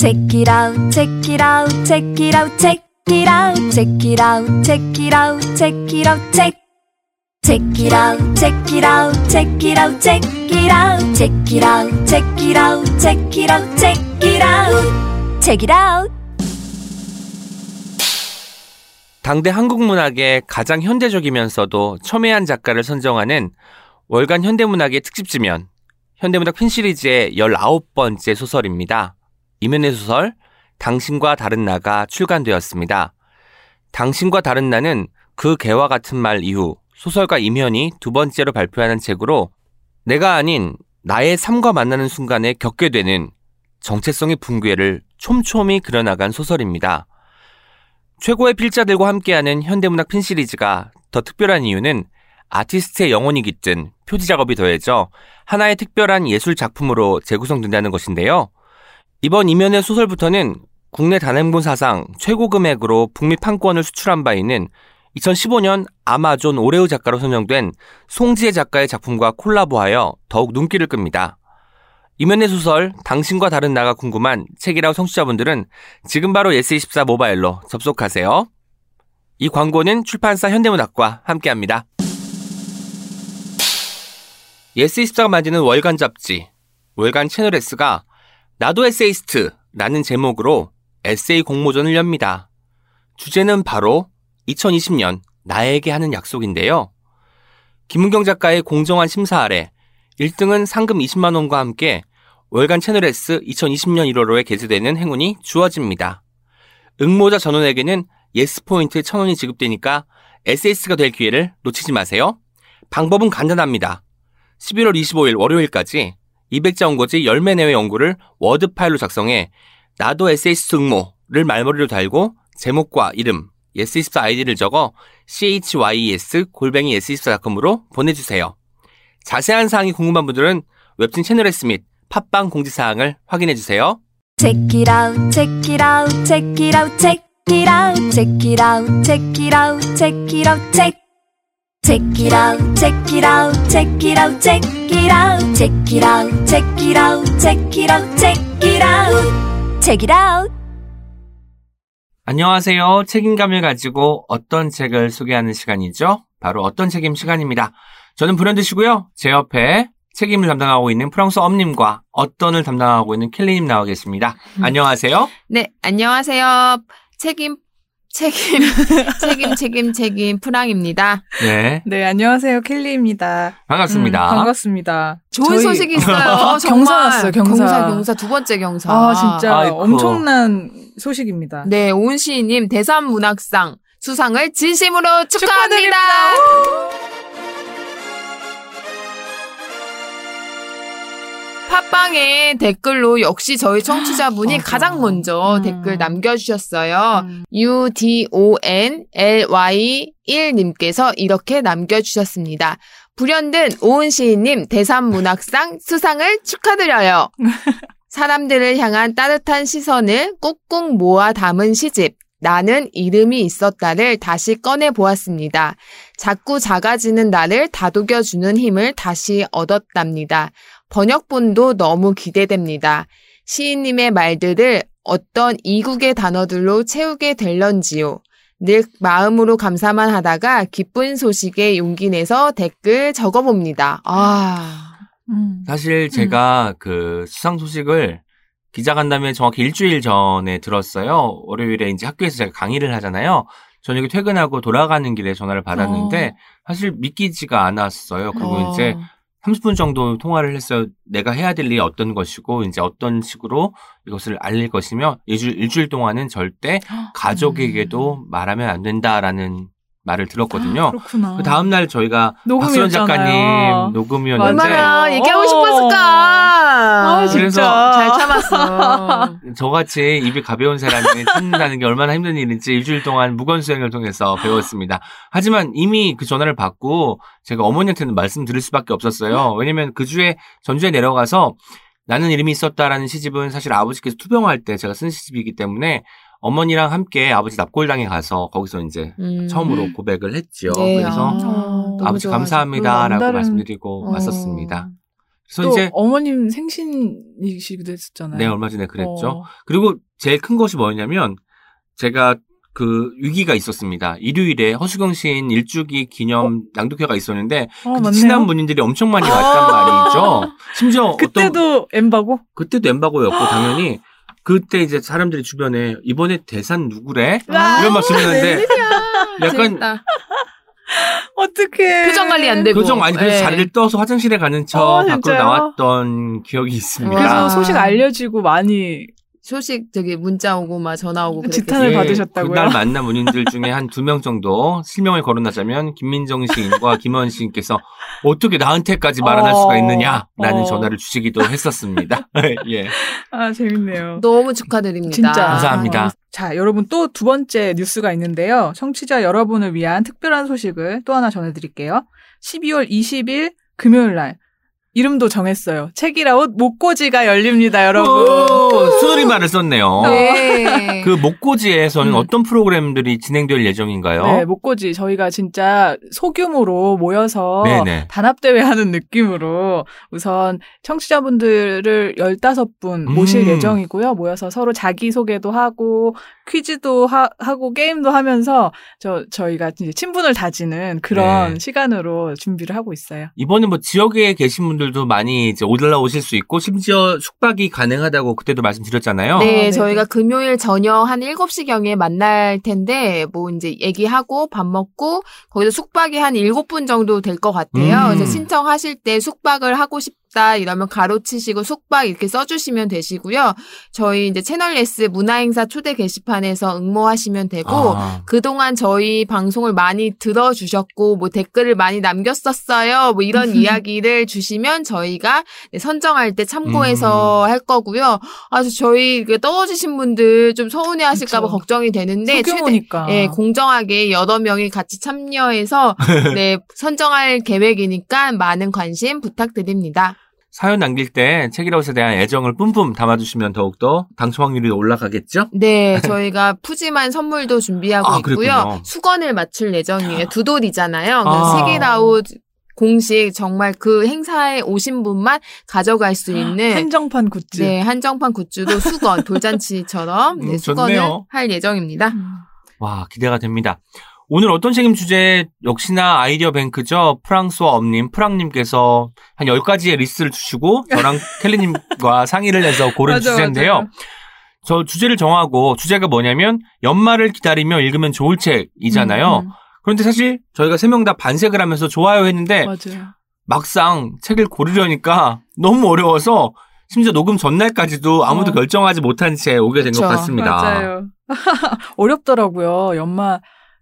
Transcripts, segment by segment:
Check it out, check it out, check it out, check it out, check it out, check it out, check it out, check. Check it out, check it out, check it out, check it out, check it out, check it out, check it out, check it out, check it out. 당대 한국 문학의 가장 현대적이면서도 첨예한 작가를 선정하는 월간 현대문학의 특집지면 현대문학 핀 시리즈의 19번째 소설입니다. 이면의 소설 당신과 다른 나가 출간되었습니다. 당신과 다른 나는 그 개와 같은 말 이후 소설가 임현이 두 번째로 발표하는 책으로 내가 아닌 나의 삶과 만나는 순간에 겪게 되는 정체성의 붕괴를 촘촘히 그려나간 소설입니다. 최고의 필자들과 함께하는 현대문학 핀 시리즈가 더 특별한 이유는 아티스트의 영혼이 깃든 표지 작업이 더해져 하나의 특별한 예술 작품으로 재구성된다는 것인데요. 이번 이면의 소설부터는 국내 단행본 사상 최고 금액으로 북미 판권을 수출한 바 있는 2015년 아마존 올해의 작가로 선정된 송지혜 작가의 작품과 콜라보하여 더욱 눈길을 끕니다. 이면의 소설 당신과 다른 나가 궁금한 책읽아웃 청취자분들은 지금 바로 예스24 모바일로 접속하세요. 이 광고는 출판사 현대문학과 함께합니다. 예스24가 만드는 월간 잡지 월간 채널예스가 나도 에세이스트 라는 제목으로 에세이 공모전을 엽니다. 주제는 바로 2020년 나에게 하는 약속인데요. 김은경 작가의 공정한 심사 아래 1등은 상금 20만 원과 함께 월간 채널예스 2020년 1월호에 게재되는 행운이 주어집니다. 응모자 전원에게는 예스 포인트 1000원이 지급되니까 에세이스트가 될 기회를 놓치지 마세요. 방법은 간단합니다. 11월 25일 월요일까지 200자 원고지 10매 내외 원고를 워드 파일로 작성해 나도 에세이스트 응모를 말머리로 달고 제목과 이름, 예스24 아이디를 적어 chyes 골뱅이 예스24.com으로 보내주세요. 자세한 사항이 궁금한 분들은 웹진 채널예스 및 팟빵 공지사항을 확인해주세요. Check it out, check it out, check it out, check it out, check it out, check it out, check it out, check. Check it out, check it out, check it out, check it out, check it out, check it out, check it out, check it out, check it out. 안녕하세요. 책임감을 가지고 어떤 책을 소개하는 시간이죠? 바로 어떤 책임 시간입니다. 저는 브랜드시고요. 제 옆에 책임을 담당하고 있는 프랑스 엄님과 어떤을 담당하고 있는 켈리님 나와 계십니다. 안녕하세요. 네, 안녕하세요. 책임, 책임, 책임, 책임, 책임, 프랑입니다. 네. 네, 안녕하세요. 켈리입니다. 반갑습니다. 음, 반갑습니다. 좋은 저희- 소식이 있어요. 경사 정말. 났어요, 경사. 경사, 경사, 두 번째 경사. 아, 진짜 아이고. 엄청난 소식입니다. 네, 온 시인님 대산문학상 수상을 진심으로 축하합니다. 팟빵에 댓글로 역시 저희 청취자분이. 가장 먼저 음. 댓글 남겨주셨어요. 음. UDONLY1님께서 이렇게 남겨주셨습니다. 불현듯 오은 시인님 대산문학상 수상을 축하드려요. 사람들을 향한 따뜻한 시선을 꾹꾹 모아 담은 시집. 나는 이름이 있었다를 다시 꺼내 보았습니다. 자꾸 작아지는 나를 다독여주는 힘을 다시 얻었답니다. 번역본도 너무 기대됩니다. 시인님의 말들을 어떤 이국의 단어들로 채우게 될런지요. 늘 마음으로 감사만 하다가 기쁜 소식에 용기 내서 댓글 적어봅니다. 아, 음. 사실 제가 그 수상 소식을 기자간담회 정확히 일주일 전에 들었어요. 월요일에 이제 학교에서 제가 강의를 하잖아요. 저녁에 퇴근하고 돌아가는 길에 전화를 받았는데 사실 믿기지가 않았어요. 그리고 어. 이제 30분 정도 통화를 했어요. 내가 해야 될 일이 어떤 것이고 이제 어떤 식으로 이것을 알릴 것이며 일주일, 일주일 동안은 절대 가족에게도 말하면 안 된다라는 말을 들었거든요. 그렇구나. 그 다음 날 저희가 박수현. 작가님 녹음이었는데 얼마나 얘기하고 어. 싶었을까? 아, 그래서 진짜. 잘 참았어. 저같이 입이 가벼운 사람이 참는다는 게 얼마나 힘든 일인지 일주일 동안 무건 수행을 통해서 배웠습니다. 하지만 이미 그 전화를 받고 제가 어머니한테는 말씀드릴 수밖에 없었어요. 왜냐면 그 주에 전주에 내려가서 나는 이름이 있었다라는 시집은 사실 아버지께서 투병할 때 제가 쓴 시집이기 때문에 어머니랑 함께 아버지 납골당에 가서 거기서 이제 음. 처음으로 고백을 했지요. 네, 그래서 아, 너무 아버지. 감사합니다라고 그 남다른- 말씀드리고 어. 왔었습니다. 그래서 또 이제 어머님 생신이시기도 했었잖아요. 네 얼마 전에 그랬죠. 어. 그리고 제일 큰 것이 뭐냐면 제가 그 위기가 있었습니다. 일요일에 허수경 시인 일주기 기념 낭독회가 있었는데 아, 맞네요. 친한 분들이 엄청 많이 왔단 아. 말이죠. 심지어 어떤 그때도 엠바고? 그때도 엠바고였고 당연히 그때 이제 사람들이 주변에 이번에 대산 누구래? 와, 이런 말씀 했는데 약간. 어떻게 표정 관리 안 되고. 표정 많이 그래서 예. 자리를 떠서 화장실에 가는 척 어, 밖으로 진짜요? 나왔던 기억이 있습니다. 그래서 아. 소식 알려지고 많이 소식 저기 문자 오고 막 전화 오고 그랬겠어요. 지탄을 받으셨다고요? 그날 만난 문인들 중에 한 두 명 정도 실명을 거론하자면 김민정 시인과 김원 시인께서 어떻게 나한테까지 말안할 수가 있느냐라는 어. 전화를 주시기도 했었습니다. 예. 아 재밌네요. 너무 축하드립니다. 진짜 감사합니다. 자, 여러분 또 두 번째 뉴스가 있는데요. 청취자 여러분을 위한 특별한 소식을 또 하나 전해드릴게요. 12월 20일 금요일 날 이름도 정했어요. 책이라웃 목고지가 열립니다, 여러분. 오, 수놀이 말을 썼네요. 네. 그 목고지에서는 음. 어떤 프로그램들이 진행될 예정인가요? 네, 목고지 저희가 진짜 소규모로 모여서 네네. 단합대회 하는 느낌으로 우선 청취자분들을 15분 모실 음. 예정이고요. 모여서 서로 자기소개도 하고 퀴즈도 하, 고 게임도 하면서 저 저희가 이제 친분을 다지는 그런 네. 시간으로 준비를 하고 있어요. 이번에 뭐 지역에 계신 분들 도 많이 이제 올라오실 수 있고 심지어 숙박이 가능하다고 그때도 말씀드렸잖아요. 네, 네, 저희가 네. 금요일 저녁 한 7시경에 만날 텐데, 뭐 이제 얘기하고 밥 먹고, 거기서 숙박이 한 7분 정도 될 것 같아요. 음. 그래서 신청하실 때 숙박을 하고 싶 다, 이러면 가로치시고 숙박 이렇게 써주시면 되시고요. 저희 이제 채널 S 문화행사 초대 게시판에서 응모하시면 되고, 아, 그동안 저희 방송을 많이 들어주셨고, 뭐 댓글을 많이 남겼었어요. 뭐 이런 이야기를 주시면 저희가 네, 선정할 때 참고해서 음. 할 거고요. 아주 저희 그 떨어지신 분들 좀 서운해 하실까봐 그쵸. 걱정이 되는데, 최대, 소규모니까. 예, 공정하게 여러 명이 같이 참여해서, 네, 선정할 계획이니까 많은 관심 부탁드립니다. 사연 남길 때 책이라웃에 대한 애정을 뿜뿜 담아주시면 더욱더 당첨 확률이 올라가겠죠? 네, 저희가 푸짐한 선물도 준비하고 아, 있고요. 그랬군요. 수건을 맞출 예정이에요. 두 돌이잖아요. 아. 그래서 세계라웃 공식 정말 그 행사에 오신 분만 가져갈 수 있는 한정판 굿즈. 네, 한정판 굿즈도 수건, 돌잔치처럼 네, 음, 수건을 좋네요. 할 예정입니다. 음. 와, 기대가 됩니다. 오늘 어떤 책임 주제 역시나 아이디어 뱅크죠. 프랑스와 엄님, 프랑님께서 한 10가지의 리스트를 주시고 저랑 켈리님과 상의를 해서 고른 맞아, 주제인데요. 맞아요. 저 주제를 정하고 주제가 뭐냐면 연말을 기다리며 읽으면 좋을 책이잖아요. 음, 음. 그런데 사실 저희가 세 명 다 반색을 하면서 좋아요 했는데 맞아요. 막상 책을 고르려니까 너무 어려워서 심지어 녹음 전날까지도 아무도 어. 결정하지 못한 채 오게 된 것. 같습니다. 맞아요. 어렵더라고요. 연말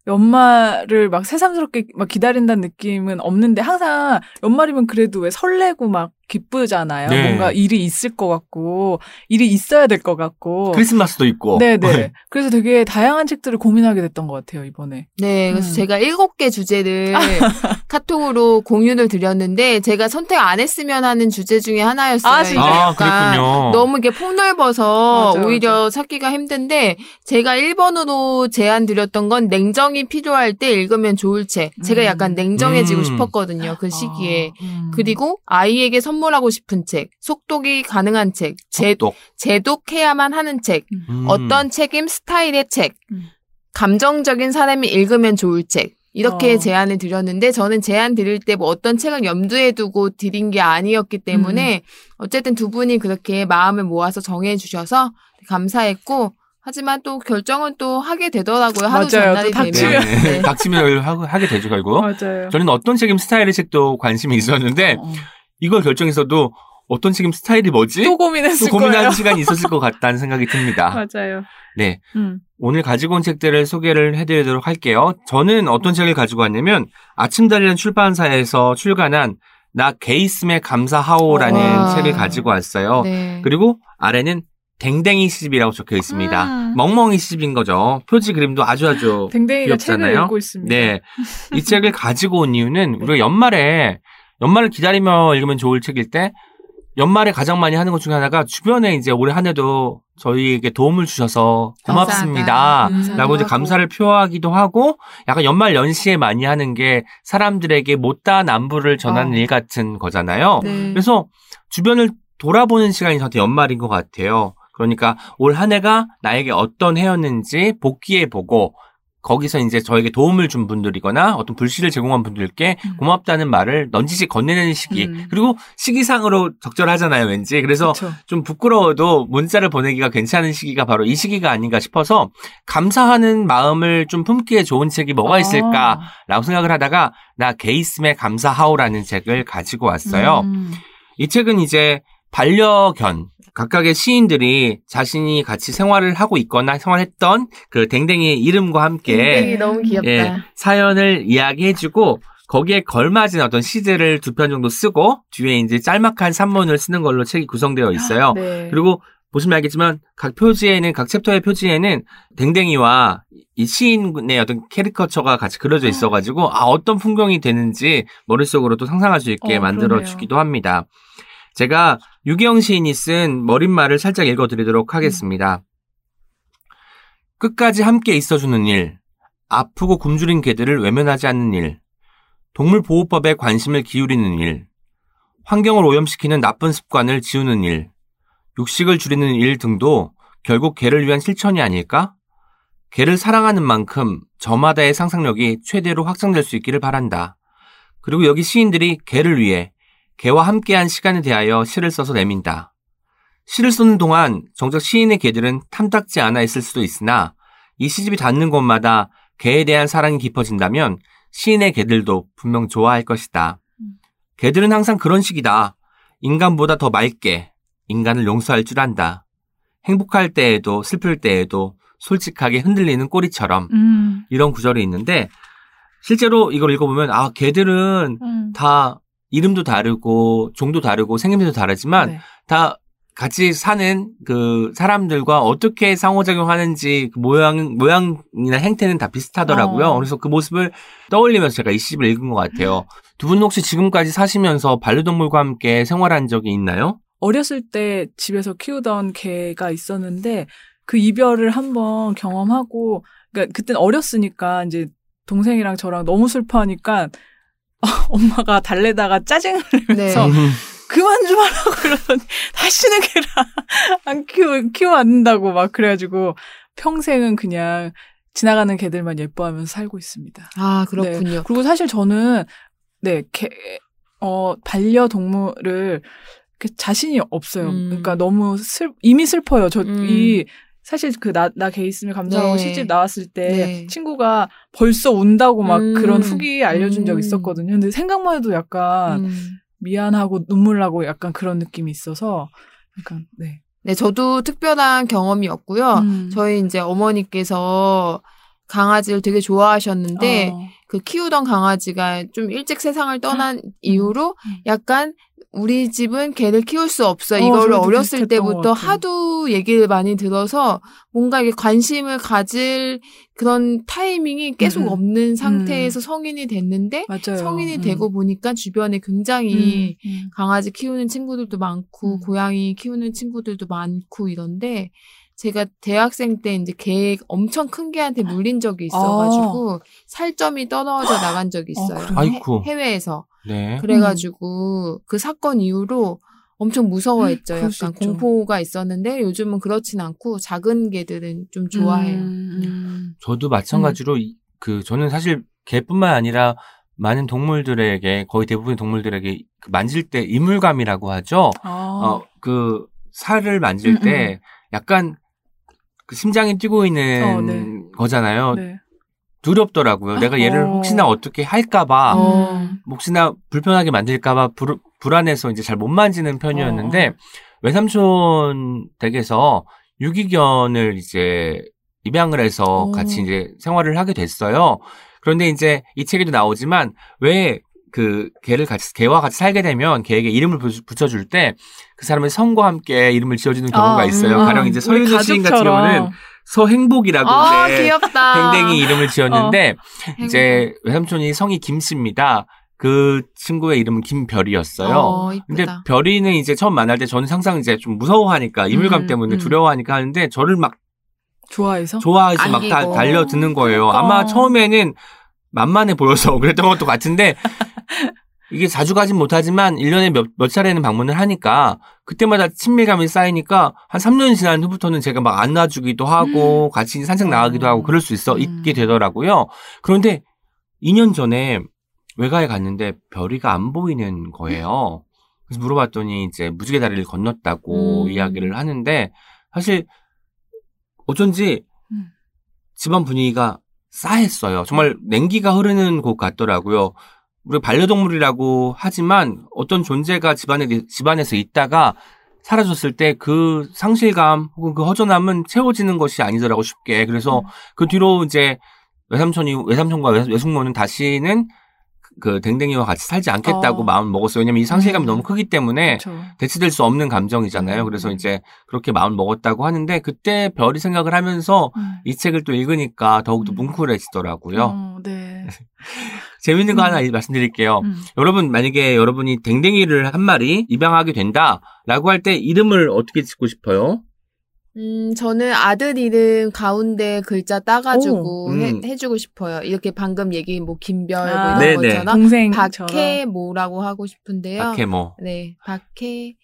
연말을 막 새삼스럽게 막 기다린다는 느낌은 없는데 항상 연말이면 그래도 왜 설레고 막 기쁘잖아요. 네. 뭔가 일이 있을 것 같고 일이 있어야 될 것 같고. 크리스마스도 있고. 네네. 그래서 되게 다양한 책들을 고민하게 됐던 것 같아요 이번에. 네, 그래서 음. 제가 일곱 개 주제를 카톡으로 공유를 드렸는데 제가 선택 안 했으면 하는 주제 중에 하나였어요. 아, 진짜요? 이게 아, 그랬군요. 너무 이게 폭넓어서 맞아, 오히려 찾기가 힘든데 제가 1번으로 제안 드렸던 건 냉정이 필요할 때 읽으면 좋을 책. 제가 음. 약간 냉정해지고 음. 싶었거든요. 그 시기에. 아, 음. 그리고 아이에게 선 물하고 싶은 책, 속독이 가능한 책, 제, 속독. 제독해야만 하는 책, 음. 어떤 책임 스타일의 책, 음. 감정적인 사람이 읽으면 좋을 책. 이렇게 어. 제안을 드렸는데 저는 제안 드릴 때 뭐 어떤 책을 염두에 두고 드린 게 아니었기 때문에 어쨌든 두 분이 그렇게 마음을 모아서 정해 주셔서 감사했고 하지만 또 결정은 또 하게 되더라고요. 하루 맞아요. 전날이 되면. 닥치면. 네. 네. 닥치면 하게 되죠, 결국. 맞아요. 저는 어떤 책임 스타일의 책도 관심이 있었는데, 어. 이걸 결정해서도 어떤 책임 스타일이 뭐지? 또 고민했을 또 고민하는 거예요. 시간이 있었을 것 같다는 생각이 듭니다. 맞아요. 네. 음. 오늘 가지고 온 책들을 소개를 해드리도록 할게요. 저는 어떤 책을 가지고 왔냐면, 아침달이라는 출판사에서 출간한 나 게이슴에 감사하오라는 와. 책을 가지고 왔어요. 네. 그리고 아래는 댕댕이 시집이라고 적혀 있습니다. 음. 멍멍이 시집인 거죠. 표지 그림도 아주 아주 댕댕이가 책을 귀엽잖아요. 읽고 있습니다. 네. 이 책을 가지고 온 이유는 우리가 연말에 연말을 기다리며 읽으면 좋을 책일 때 연말에 가장 많이 하는 것 중에 하나가 주변에 이제 올해 한 해도 저희에게 도움을 주셔서 고맙습니다. 감사하다. 라고 이제. 감사를 표하기도 하고 약간 연말 연시에 많이 하는 게 사람들에게 못다한 안부를 전하는 어. 일 같은 거잖아요. 네. 그래서 주변을 돌아보는 시간이 저한테 연말인 것 같아요. 그러니까 올 한 해가 나에게 어떤 해였는지 복귀해 보고 거기서 이제 저에게 도움을 준 분들이거나 어떤 불씨를 제공한 분들께 음. 고맙다는 말을 넌지시 건네는 시기. 음. 그리고 시기상으로 적절하잖아요, 왠지. 그래서 그쵸. 좀 부끄러워도 문자를 보내기가 괜찮은 시기가 바로 이 시기가 아닌가 싶어서 감사하는 마음을 좀 품기에 좋은 책이 뭐가 아. 있을까라고 생각을 하다가 나 게이슴의 감사하오라는 책을 가지고 왔어요. 음. 이 책은 이제 반려견 각각의 시인들이 자신이 같이 생활을 하고 있거나 생활했던 그 댕댕이의 이름과 함께 댕댕이 너무 귀엽다. 예, 사연을 이야기해주고 거기에 걸맞은 어떤 시들을 두편 정도 쓰고 뒤에 이제 짤막한 산문을 쓰는 걸로 책이 구성되어 있어요. 네. 그리고 보시면 알겠지만 각 표지에는 각 챕터의 표지에는 댕댕이와 이 시인의 어떤 캐리커처가 같이 그려져 있어가지고 아 어떤 풍경이 되는지 머릿속으로 또 상상할 수 있게 어, 만들어. 주기도 합니다. 제가 유기영 시인이 쓴 머릿말을 살짝 읽어드리도록 하겠습니다. 끝까지 함께 있어주는 일, 아프고 굶주린 개들을 외면하지 않는 일, 동물보호법에 관심을 기울이는 일, 환경을 오염시키는 나쁜 습관을 지우는 일, 육식을 줄이는 일 등도 결국 개를 위한 실천이 아닐까? 개를 사랑하는 만큼 저마다의 상상력이 최대로 확장될 수 있기를 바란다. 그리고 여기 시인들이 개를 위해 개와 함께한 시간에 대하여 시를 써서 내민다. 시를 쓰는 동안 정작 시인의 개들은 탐탁지 않아 있을 수도 있으나 이 시집이 닿는 곳마다 개에 대한 사랑이 깊어진다면 시인의 개들도 분명 좋아할 것이다. 개들은 항상 그런 식이다. 인간보다 더 맑게 인간을 용서할 줄 안다. 행복할 때에도 슬플 때에도 솔직하게 흔들리는 꼬리처럼 음. 이런 구절이 있는데 실제로 이걸 읽어보면 아 개들은 음. 다 이름도 다르고 종도 다르고 생김새도 다르지만 네. 다 같이 사는 그 사람들과 어떻게 상호작용하는지 그 모양 모양이나 행태는 다 비슷하더라고요. 어. 그래서 그 모습을 떠올리면서 제가 이 시집을 읽은 것 같아요. 두 분 혹시 지금까지 사시면서 반려동물과 함께 생활한 적이 있나요? 어렸을 때 집에서 키우던 개가 있었는데 그 이별을 한번 경험하고 그러니까 그땐 어렸으니까 이제 동생이랑 저랑 너무 슬퍼하니까 엄마가 달래다가 짜증을 네. 내면서 그만 좀 하라고 그러더니 다시는 개를 안 키우, 키우면 안 된다고 막 그래가지고 평생은 그냥 지나가는 개들만 예뻐하면서 살고 있습니다. 아, 그렇군요. 네. 그리고 사실 저는 네, 개, 어, 반려동물을 그 자신이 없어요. 음. 그러니까 너무 슬, 이미 슬퍼요. 저, 음. 이, 사실 그 나, 나 개 있으면 감사하고 네. 시집 나왔을 때 네. 친구가 벌써 운다고 막 음. 그런 후기 알려준 적 음. 있었거든요. 근데 생각만 해도 약간 음. 미안하고 눈물 나고 약간 그런 느낌이 있어서 약간, 네. 네, 저도 특별한 경험이 없고요. 음. 저희 이제 어머니께서 강아지를 되게 좋아하셨는데 어. 그 키우던 강아지가 좀 일찍 세상을 떠난 이후로 음. 약간 우리 집은 개를 키울 수 없어. 어, 저도 어렸을 때부터. 하도 얘기를 많이 들어서 뭔가 이게 관심을 가질 그런 타이밍이 계속 음, 음. 없는 상태에서 성인이 됐는데 맞아요. 성인이 음. 되고 보니까 주변에 굉장히 음, 음. 강아지 키우는 친구들도 많고 음. 고양이 키우는 친구들도 많고 이런데 제가 대학생 때 이제 개 엄청 큰 개한테 물린 적이 있어가지고 살점이 떨어져 나간 적이 어, 있어요. 그래요? 아이쿠. 해, 외에서 네. 그래가지고 그 사건 이후로 엄청 무서워했죠. 수 약간. 공포가 있었는데 요즘은 그렇진 않고 작은 개들은 좀 좋아해요. 음, 음. 저도 마찬가지로 이- 그 저는 사실 개뿐만 아니라 많은 동물들에게 거의 대부분의 동물들에게 그 만질 때 이물감이라고 하죠. 아. 어 그 살을 만질 음, 때 약간 그 심장이 뛰고 있는 어, 네. 거잖아요. 네. 두렵더라고요. 내가 얘를 어. 혹시나 어떻게 할까봐, 어. 음. 혹시나 불편하게 만들까봐 불, 불안해서 이제 잘 못 만지는 편이었는데 어. 외삼촌 댁에서 유기견을 이제 입양을 해서 어. 같이 이제 생활을 하게 됐어요. 그런데 이제 이 책에도 나오지만 왜 그 개를 같이 개와 같이 살게 되면 개에게 이름을 붙- 붙여줄 때 그 사람의 성과 함께 이름을 지어주는 경우가 아, 있어요. 음. 가령 이제 서윤우 시인 같은. 경우는 서행복이라고 아 이제 귀엽다. 댕댕이 이름을 지었는데 행복. 이제 외삼촌이 성이 김씨입니다. 그 친구의 이름은 김별이었어요. 어, 근데. 별이는 이제 처음 만날 때 저는 항상 이제 좀 무서워하니까 이물감 음, 때문에 음. 두려워하니까 하는데 저를 막 좋아해서? 좋아해서 막 다. 달려드는 거예요. 그러니까. 아마 처음에는 만만해 보여서 그랬던 것도 같은데 이게 자주 가진 못하지만 1년에 몇, 몇 차례는 방문을 하니까 그때마다 친밀감이 쌓이니까 한 3년 지난 후부터는 제가 막 안아주기도 하고 같이 산책 나가기도 하고 그럴 수 있어 음. 있게 되더라고요. 그런데 2년 전에 외가에 갔는데 별이가 안 보이는 거예요. 그래서 물어봤더니 이제 무지개 다리를 건넜다고 음. 이야기를 하는데 사실 어쩐지 음. 집안 분위기가 싸했어요. 정말 냉기가 흐르는 곳 같더라고요. 우리 반려동물이라고 하지만 어떤 존재가 집안에 집안에서 있다가 사라졌을 때 그 상실감 혹은 그 허전함은 채워지는 것이 아니더라고 쉽게. 그래서 음. 그 뒤로 이제 외삼촌이 외삼촌과 외- 외숙모는 다시는 그 댕댕이와 같이 살지 않겠다고 어. 마음 먹었어요. 왜냐면 이 상실감이 음. 너무 크기 때문에 그렇죠. 대체될 수 없는 감정이잖아요. 음. 그래서 이제 그렇게 마음 먹었다고 하는데 그때 별이 생각을 하면서 음. 이 책을 또 읽으니까 더욱더 음. 뭉클해지더라고요. 어, 네. 재밌는 거 음. 하나 말씀드릴게요. 음. 여러분 만약에 여러분이 댕댕이를 한 마리 입양하게 된다라고 할 때 이름을 어떻게 짓고 싶어요? 음, 저는 아들 이름 가운데 글자 따가지고 오. 해, 음. 해 주고 싶어요. 이렇게 방금 얘기한 뭐 김별 아, 뭐 이런 네네. 것처럼 동생처럼. 박해모라고 하고 싶은데요. 박해모. 네, 박해.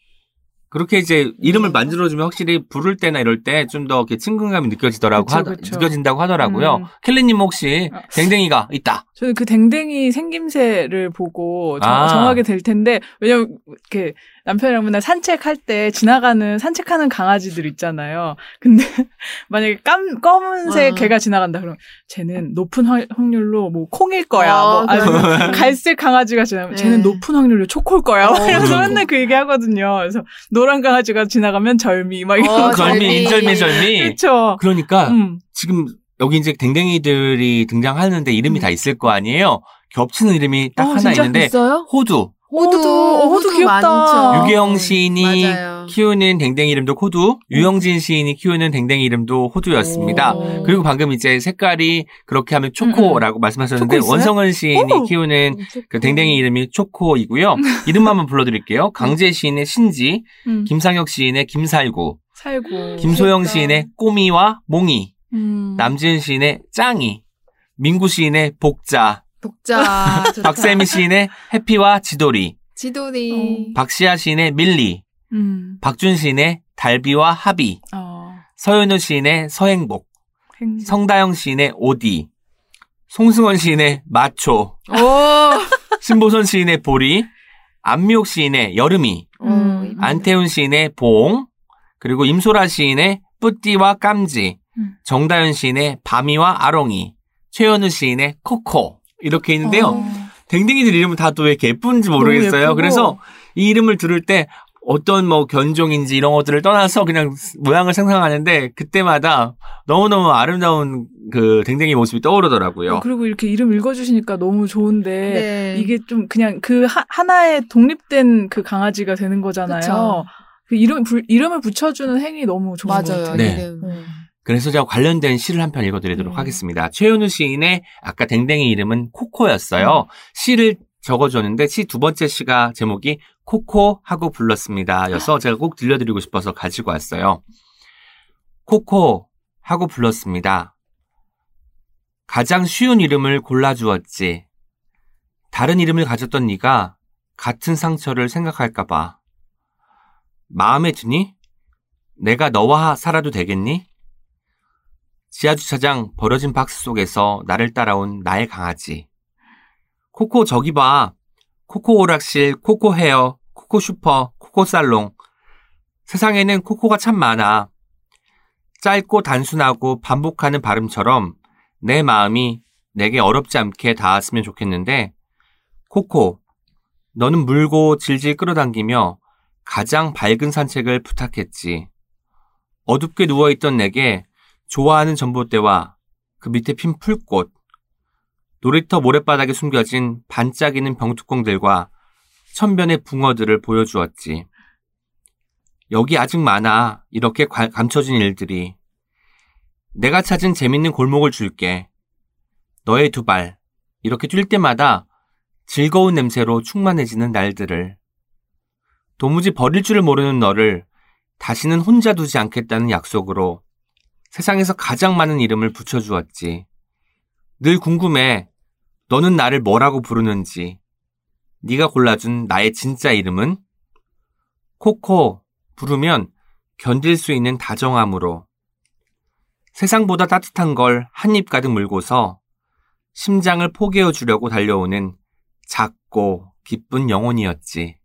그렇게 이제 이름을 네. 만들어주면 확실히 부를 때나 이럴 때 좀 더 이렇게 친근감이 느껴지더라고 그쵸, 하, 그쵸. 느껴진다고 하더라고요. 음. 켈리님 혹시 아. 댕댕이가 있다. 저는 그 댕댕이 생김새를 보고 정, 아. 정하게 될 텐데 왜냐면 이렇게 남편이랑 맨날 산책할 때 지나가는 산책하는 강아지들 있잖아요. 근데 만약에 깜 검은색 아. 개가 지나간다 그러면 쟤는 높은 확- 확률로 뭐 콩일 거야. 어, 뭐 아니면 갈색 강아지가 지나면 쟤는 네. 높은 확률로 초코일 거야. 어. 이러면서 맨날 그 얘기 하거든요. 그래서 노란 강아지가 지나가면 절미 막 이런 어, 절미. 인절미, 절미. 그렇죠. 그러니까 음. 지금 여기 이제 댕댕이들이 등장하는데 이름이 음. 다 있을 거 아니에요? 겹치는 이름이 딱 어, 하나 진짜 있는데 있어요? 호두. 호두, 호두. 어, 호두 귀엽다. 많죠. 유계영 시인이 맞아요. 키우는 댕댕이 이름도 호두, 유영진 시인이 키우는 댕댕이 이름도 호두였습니다. 오. 그리고 방금 이제 색깔이 그렇게 하면 초코라고 말씀하셨는데 음, 초코 있어요? 원성은 시인이 오. 키우는 음, 그 댕댕이 이름이 초코이고요. 이름만 한번 불러드릴게요. 강재 시인의 신지, 음. 김상혁 시인의 김살구, 살고. 김소영 귀엽다. 시인의 꼬미와 몽이, 음. 남지은 시인의 짱이, 민구 시인의 복자. 좋다. 박세미 시인의 해피와 지돌이, 지돌이. 박시아 시인의 밀리, 음. 박준 시인의 달비와 하비, 어. 서현우 시인의 서행복, 행... 성다영 시인의 오디, 송승원 시인의 마초, 오. 신보선 시인의 보리, 안미옥 시인의 여름이, 음. 이쁘다. 안태훈 시인의 봉, 그리고 임소라 시인의 뿌띠와 깜지, 음. 정다현 시인의 밤이와 아롱이, 최현우 시인의 코코 이렇게 있는데요. 어. 댕댕이들 이름은 다 또 왜 이렇게 예쁜지 모르겠어요. 그래서 이 이름을 들을 때 어떤 뭐 견종인지 이런 것들을 떠나서 그냥 모양을 상상하는데 그때마다 너무너무 아름다운 그 댕댕이 모습이 떠오르더라고요. 어, 그리고 이렇게 이름 읽어주시니까 너무 좋은데 네. 이게 좀 그냥 그 하, 하나의 독립된 그 강아지가 되는 거잖아요. 그쵸. 그 이름 불- 이름을 붙여주는 행위 너무 좋은 것 맞아요. 같아요. 네. 이름. 음. 그래서 제가 관련된 시를 한 편 읽어드리도록 음. 하겠습니다. 최현우 시인의 아까 댕댕이 이름은 코코였어요. 시를 적어줬는데 시 두 번째 시가 제목이 코코 하고 불렀습니다. 여서 제가 꼭 들려드리고 싶어서 가지고 왔어요. 코코 하고 불렀습니다. 가장 쉬운 이름을 골라주었지. 다른 이름을 가졌던 네가 같은 상처를 생각할까봐. 마음에 드니? 내가 너와 살아도 되겠니? 지하주차장 버려진 박스 속에서 나를 따라온 나의 강아지. 코코 저기 봐. 코코 오락실, 코코 헤어, 코코 슈퍼, 코코 살롱. 세상에는 코코가 참 많아. 짧고 단순하고 반복하는 발음처럼 내 마음이 내게 어렵지 않게 닿았으면 좋겠는데, 코코, 너는 물고 질질 끌어당기며 가장 밝은 산책을 부탁했지. 어둡게 누워있던 내게 좋아하는 전봇대와 그 밑에 핀 풀꽃, 놀이터 모래바닥에 숨겨진 반짝이는 병뚜껑들과 천변의 붕어들을 보여주었지. 여기 아직 많아. 이렇게 관- 감춰진 일들이. 내가 찾은 재밌는 골목을 줄게. 너의 두 발. 이렇게 뛸 때마다 즐거운 냄새로 충만해지는 날들을. 도무지 버릴 줄을 모르는 너를 다시는 혼자 두지 않겠다는 약속으로 세상에서 가장 많은 이름을 붙여주었지. 늘 궁금해. 너는 나를 뭐라고 부르는지. 네가 골라준 나의 진짜 이름은? 코코 부르면 견딜 수 있는 다정함으로. 세상보다 따뜻한 걸 한 입 가득 물고서 심장을 포개어 주려고 달려오는 작고 기쁜 영혼이었지.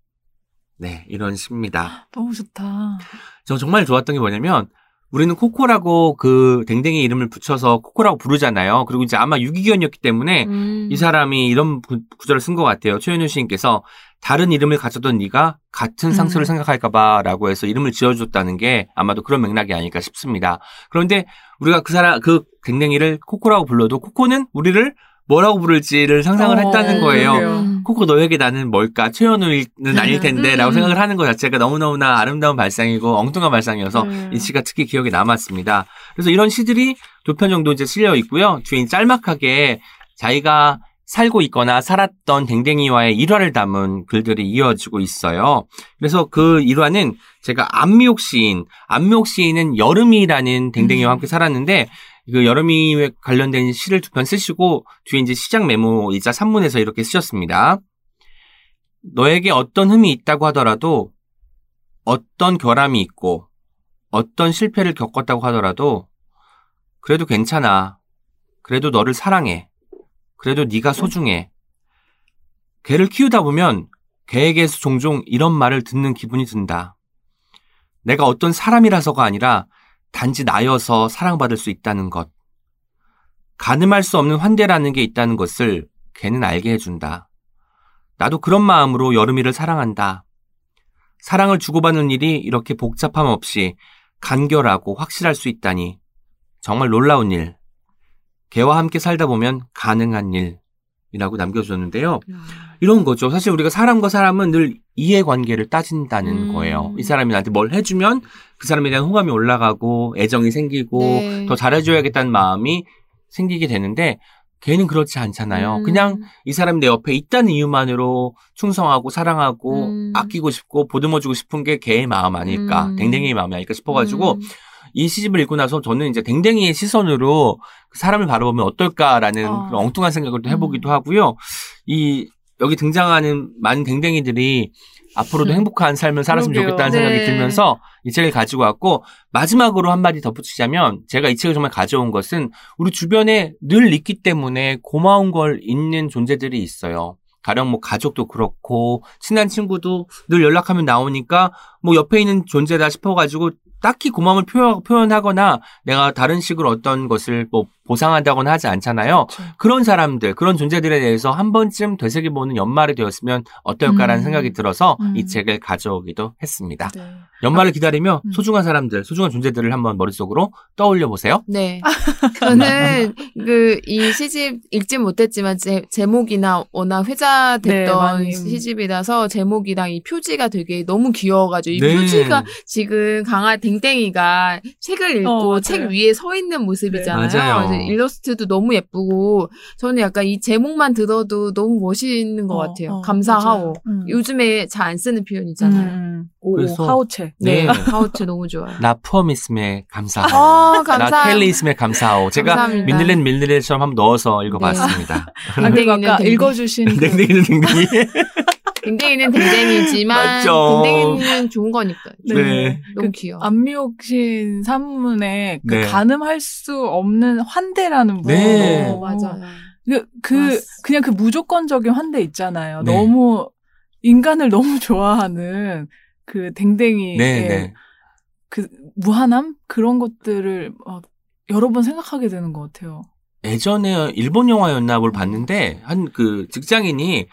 네, 이런 시입니다. 너무 좋다. 저 정말 좋았던 게 뭐냐면 우리는 코코라고 그 댕댕이 이름을 붙여서 코코라고 부르잖아요. 그리고 이제 아마 유기견이었기 때문에 음. 이 사람이 이런 구- 구절을 쓴 것 같아요. 최현우 시인께서 다른 이름을 가졌던 네가 같은 상처를 음. 생각할까봐라고 해서 이름을 지어줬다는 게 아마도 그런 맥락이 아닐까 싶습니다. 그런데 우리가 그 사람 그 댕댕이를 코코라고 불러도 코코는 우리를 뭐라고 부를지를 상상을 어, 했다는 거예요. 그래요. 음. 코코 너에게 나는 뭘까? 최현우는 아닐 텐데 라고 음. 생각을 하는 것 자체가 너무너무나 아름다운 발상이고 엉뚱한 발상이어서 네. 이 시가 특히 기억에 남았습니다. 그래서 이런 시들이 두 편 정도 이제 실려 있고요. 뒤에 짤막하게 자기가 살고 있거나 살았던 댕댕이와의 일화를 담은 글들이 이어지고 있어요. 그래서 그 일화는 제가 안미옥 시인, 안미옥 시인은 여름이라는 댕댕이와 음. 함께 살았는데 그 여름이에 관련된 시를 두 편 쓰시고 뒤에 이제 시작 메모이자 산문에서 이렇게 쓰셨습니다. 너에게 어떤 흠이 있다고 하더라도 어떤 결함이 있고 어떤 실패를 겪었다고 하더라도 그래도 괜찮아. 그래도 너를 사랑해. 그래도 네가 소중해. 개를 키우다 보면 개에게서 종종 이런 말을 듣는 기분이 든다. 내가 어떤 사람이라서가 아니라 단지 나여서 사랑받을 수 있다는 것. 가늠할 수 없는 환대라는 게 있다는 것을 걔는 알게 해준다. 나도 그런 마음으로 여름이를 사랑한다. 사랑을 주고받는 일이 이렇게 복잡함 없이 간결하고 확실할 수 있다니 정말 놀라운 일. 개와 함께 살다 보면 가능한 일 이라고 남겨주셨는데요. 이런 거죠. 사실 우리가 사람과 사람은 늘 이해관계를 따진다는 음. 거예요. 이 사람이 나한테 뭘 해주면 그 사람에 대한 호감이 올라가고 애정이 생기고 네. 더 잘해줘야겠다는 마음이 생기게 되는데 걔는 그렇지 않잖아요. 음. 그냥 이 사람이 내 옆에 있다는 이유만으로 충성하고 사랑하고 음. 아끼고 싶고 보듬어주고 싶은 게 걔의 마음 아닐까, 음. 댕댕이의 마음이 아닐까 싶어가지고 음. 이 시집을 읽고 나서 저는 이제 댕댕이의 시선으로 그 사람을 바라보면 어떨까라는 어. 그런 엉뚱한 생각을 또 음. 해보기도 하고요. 이 여기 등장하는 많은 댕댕이들이 앞으로도 음. 행복한 삶을 살았으면 그러게요. 좋겠다는 생각이 네. 들면서 이 책을 가지고 왔고 마지막으로 한마디 덧붙이자면 제가 이 책을 정말 가져온 것은 우리 주변에 늘 있기 때문에 고마운 걸 잊는 존재들이 있어요. 가령 뭐 가족도 그렇고 친한 친구도 늘 연락하면 나오니까 뭐 옆에 있는 존재다 싶어가지고 딱히 고마움을 표현, 표현하거나 내가 다른 식으로 어떤 것을 뭐 보상한다거나 하지 않잖아요. 그렇죠. 그런 사람들, 그런 존재들에 대해서 한 번쯤 되새겨보는 연말이 되었으면 어떨까라는 음. 생각이 들어서 음. 이 책을 가져오기도 했습니다. 네. 연말을 기다리며 음. 소중한 사람들, 소중한 존재들을 한번 머릿속으로 떠올려 보세요. 네. 저는 그 이 시집 읽진 못했지만 제, 제목이나 워낙 네, 회자됐던 많이. 시집이라서 제목이랑 이 표지가 되게 너무 귀여워가지고 이 네. 표지가 지금 강아 댕댕이가 책을 읽고 어. 책 위에 서 있는 모습이잖아요. 네. 그래서 일러스트도 너무 예쁘고 저는 약간 이 제목만 들어도 너무 멋있는 것 어, 같아요. 어, 감사하오. 맞아요. 음. 요즘에 잘 안 쓰는 표현이잖아요. 음. 오, 그래서- 하오체. 네. 하우츠 너무 좋아요. 나 푸엄 있음에 감사하오. 어, 나 감사합니다. 켈리 있음에 감사하오. 제가. 민들렌 밀들렌처럼 한번 넣어서 읽어봤습니다. 아, 그리고 아까 읽어주신 그 댕댕이는 댕댕이. 댕댕이는 댕댕이지만 맞죠. 댕댕이는 좋은 거니까. 네. 너무 그 귀여워. 안미옥신 산문에 그 네. 가늠할 수 없는 환대라는 부 네. 어, 맞아요. 그, 그. 그냥 그 무조건적인 환대 있잖아요. 네. 너무 인간을 너무 좋아하는 그 댕댕이의 네, 네. 그 무한함 그런 것들을 막 여러 번 생각하게 되는 것 같아요. 예전에 일본 영화였나 뭘 봤는데 한 그 직장인이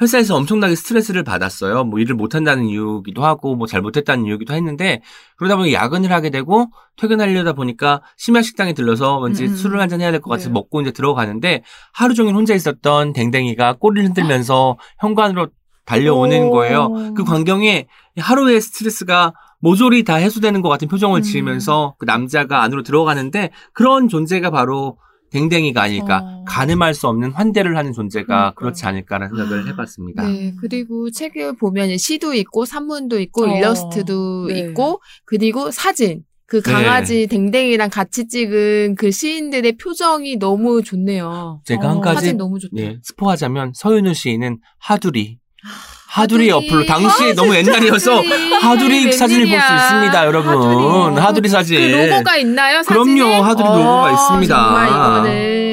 회사에서 엄청나게 스트레스를 받았어요. 뭐 일을 못한다는 이유기도 하고 뭐 잘못했다는 이유기도 했는데 그러다 보니 야근을 하게 되고 퇴근하려다 보니까 심야 식당에 들러서 왠지 음, 음. 술을 한잔 해야 될 것 같아서 네. 먹고 이제 들어가는데 하루 종일 혼자 있었던 댕댕이가 꼬리를 흔들면서 현관으로 달려오는 오. 거예요. 그 광경에 하루의 스트레스가 모조리 다 해소되는 것 같은 표정을 음. 지으면서 그 남자가 안으로 들어가는데 그런 존재가 바로 댕댕이가 아닐까 어. 가늠할 수 없는 환대를 하는 존재가 그러니까요. 그렇지 않을까라는 생각을 해봤습니다. 네, 그리고 책을 보면 시도 있고 산문도 있고 어, 일러스트도 네. 있고 그리고 사진. 그 네. 강아지 댕댕이랑 같이 찍은 그 시인들의 표정이 너무 좋네요. 제가 어, 한 가지 사진 너무 좋다. 예, 스포하자면 서윤우 시인은 하두리 하두리. 옆으로 당시에 아, 너무 옛날이어서 하두리. 사진을 볼 수. 있습니다, 여러분. 하두리. 하두리 사진. 그 로고가 있나요? 사진에? 그럼요, 하두리 로고가 있습니다. 정말 이거는 어.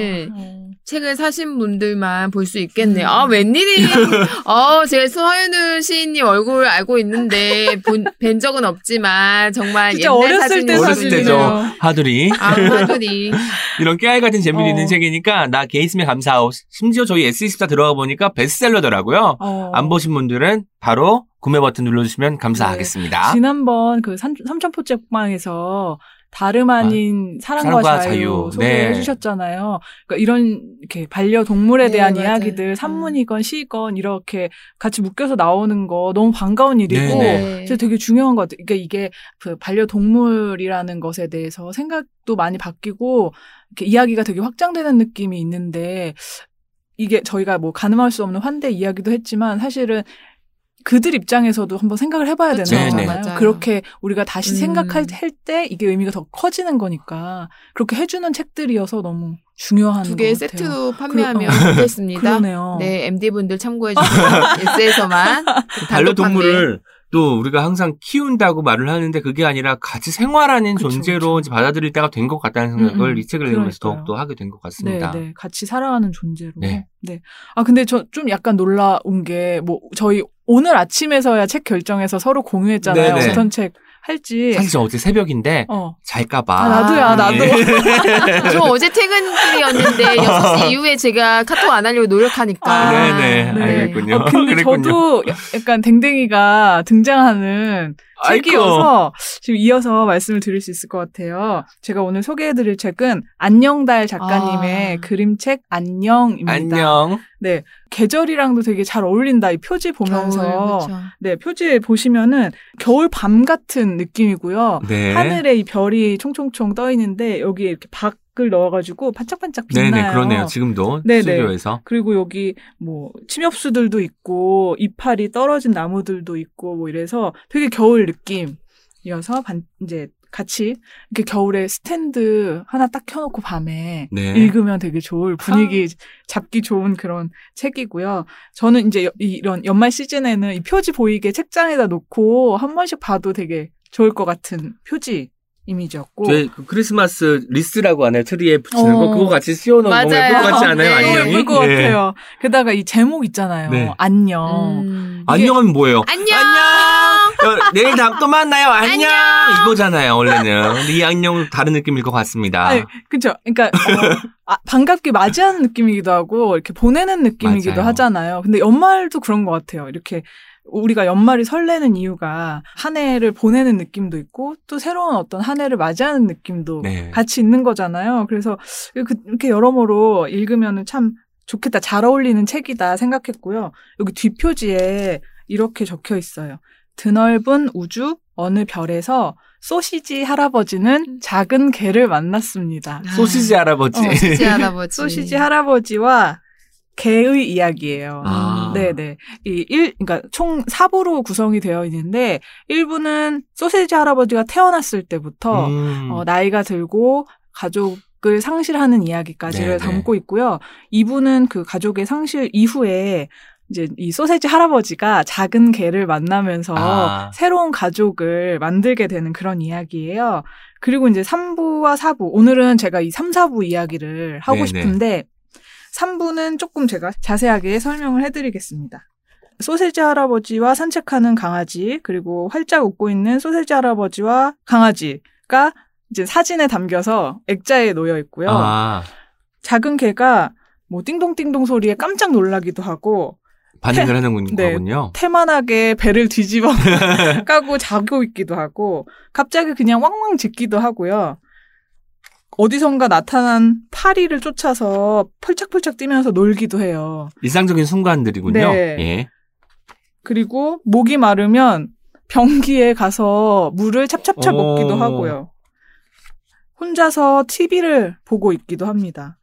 책을 사신 분들만 볼 수 있겠네요. 음. 아, 웬일이에요? 어, 제가 서현우 시인님 얼굴 알고 있는데 본, 뵌 적은 없지만 정말 진짜 옛날 어렸을 때 어렸을. 때죠. 하두리. 아, 하두리. 이런 깨알 같은 재미도 어. 있는 책이니까 나개 있으면 감사하고 심지어 저희 S24 들어가 보니까 베스트셀러더라고요. 어. 안 보신 분들은 바로 구매 버튼 눌러주시면 감사하겠습니다. 지난번 그 삼, 삼천포 책방에서 다름 아닌 사랑과, 사랑과 자유, 자유. 소개해 네. 주셨잖아요. 그러니까 이런 이렇게 반려동물에 네, 대한 맞아요. 이야기들 산문이건 시건 이렇게 같이 묶여서 나오는 거 너무 반가운 일이고 네, 진짜 되게 중요한 것 같아요. 그러니까 이게 그 반려동물이라는 것에 대해서 생각도 많이 바뀌고 이렇게 이야기가 되게 확장되는 느낌이 있는데 이게 저희가 뭐 가늠할 수 없는 환대 이야기도 했지만 사실은 그들 입장에서도 한번 생각을 해봐야 되는 그쵸. 네, 거잖아요. 맞아요. 그렇게 우리가 다시 음. 생각할 때 이게 의미가 더 커지는 거니까 그렇게 해주는 책들이어서 너무 중요한 두 개의 것 같아요. 세트로 판매하면 어. 좋겠습니다. 그러네요. 네, MD분들 참고해 주세요. S에서만. 반려동물을 또 우리가 항상 키운다고 말을 하는데 그게 아니라 같이 생활하는 그쵸, 존재로 그쵸. 이제 받아들일 때가 된 것 같다는 생각을 음, 음. 이 책을 읽으면서. 더욱더 하게 된것 네, 같습니다. 네. 같이 살아가는 존재로. 네. 네. 아, 근데 저 좀 약간 놀라운 게, 뭐, 저희 오늘 아침에서야 책 결정해서 서로 공유했잖아요. 네네. 어떤 책 할지. 사실 저 어제 새벽인데 어. 잘까봐. 아, 나도야, 나도. 예. 저 어제 퇴근길이었는데 6시 이후에 제가 카톡 안 하려고 노력하니까. 아, 네네, 네. 알겠군요. 어, 근데 그랬군요. 저도 약간 댕댕이가 등장하는. 책이어서 지금 이어서 말씀을 드릴 수 있을 것 같아요. 제가 오늘 소개해드릴 책은 안녕달 작가님의 아. 그림책 안녕입니다. 안녕. 네. 계절이랑도 되게 잘 어울린다. 이 표지 보면서. 겨울. 네, 표지 보시면은 겨울 밤 같은 느낌이고요. 네. 하늘에 이 별이 총총총 떠 있는데 여기에 이렇게 박 을 넣어가지고 반짝반짝 빛나요. 네네, 그러네요. 지금도 네네. 스튜디오에서. 그리고 여기 뭐 침엽수들도 있고 이파리 떨어진 나무들도 있고 뭐 이래서 되게 겨울 느낌이어서 반 이제 같이 이렇게 겨울에 스탠드 하나 딱 켜놓고 밤에 네. 읽으면 되게 좋을 분위기 잡기 좋은 그런 책이고요. 저는 이제 여- 이런 연말 시즌에는 이 표지 보이게 책장에다 놓고 한 번씩 봐도 되게 좋을 것 같은 표지 이미지였고. 저희 그 크리스마스 리스라고 하나요? 트리에 붙이는 어. 거 그거 같이 씌워놓은 거 맞아요. 예쁠 것 같지 않아요? 네. 안녕이? 예쁠 것 예. 같아요. 게다가 이 제목 있잖아요. 네. 안녕. 음. 안녕하면 뭐예요? 안녕! 어, 내일 다음 또 만나요. 안녕! 안녕! 이거잖아요, 원래는. 근데 이 안녕은 다른 느낌일 것 같습니다. 아니, 그쵸. 그러니까, 어, 아, 반갑게 맞이하는 느낌이기도 하고, 이렇게 보내는 느낌이기도 맞아요. 하잖아요. 근데 연말도 그런 것 같아요. 이렇게, 우리가 연말이 설레는 이유가 한 해를 보내는 느낌도 있고, 또 새로운 어떤 한 해를 맞이하는 느낌도 네. 같이 있는 거잖아요. 그래서 이렇게, 여러모로 읽으면은 참 좋겠다. 잘 어울리는 책이다 생각했고요. 여기 뒷표지에 이렇게 적혀 있어요. 드넓은 우주 어느 별에서 소시지 할아버지는 작은 개를 만났습니다. 소시지 할아버지. 어, 소시지 할아버지. 소시지 할아버지와 개의 이야기예요. 아. 네네. 이 일, 그러니까 총 4부로 구성이 되어 있는데, 1부는 소시지 할아버지가 태어났을 때부터, 음. 어, 나이가 들고 가족 을 상실하는 이야기까지를 네네. 담고 있고요. 2부는 그 가족의 상실 이후에 이제 이 소세지 할아버지가 작은 개를 만나면서 아. 새로운 가족을 만들게 되는 그런 이야기예요. 그리고 이제 3부와 4부. 오늘은 제가 이 3, 4부 이야기를 하고 네네. 싶은데 3부는 조금 제가 자세하게 설명을 해드리겠습니다. 소세지 할아버지와 산책하는 강아지, 그리고 활짝 웃고 있는 소세지 할아버지와 강아지가 이제 사진에 담겨서 액자에 놓여 있고요. 아, 작은 개가 뭐 띵동띵동 소리에 깜짝 놀라기도 하고 반응을 하는 네. 거군요. 태만하게 배를 뒤집어 까고 자고 있기도 하고 갑자기 그냥 왕왕 짖기도 하고요. 어디선가 나타난 파리를 쫓아서 펄짝펄짝 뛰면서 놀기도 해요. 일상적인 순간들이군요. 네. 예. 그리고 목이 마르면 변기에 가서 물을 찹찹찹 오. 먹기도 하고요. 혼자서 TV를 보고 있기도 합니다.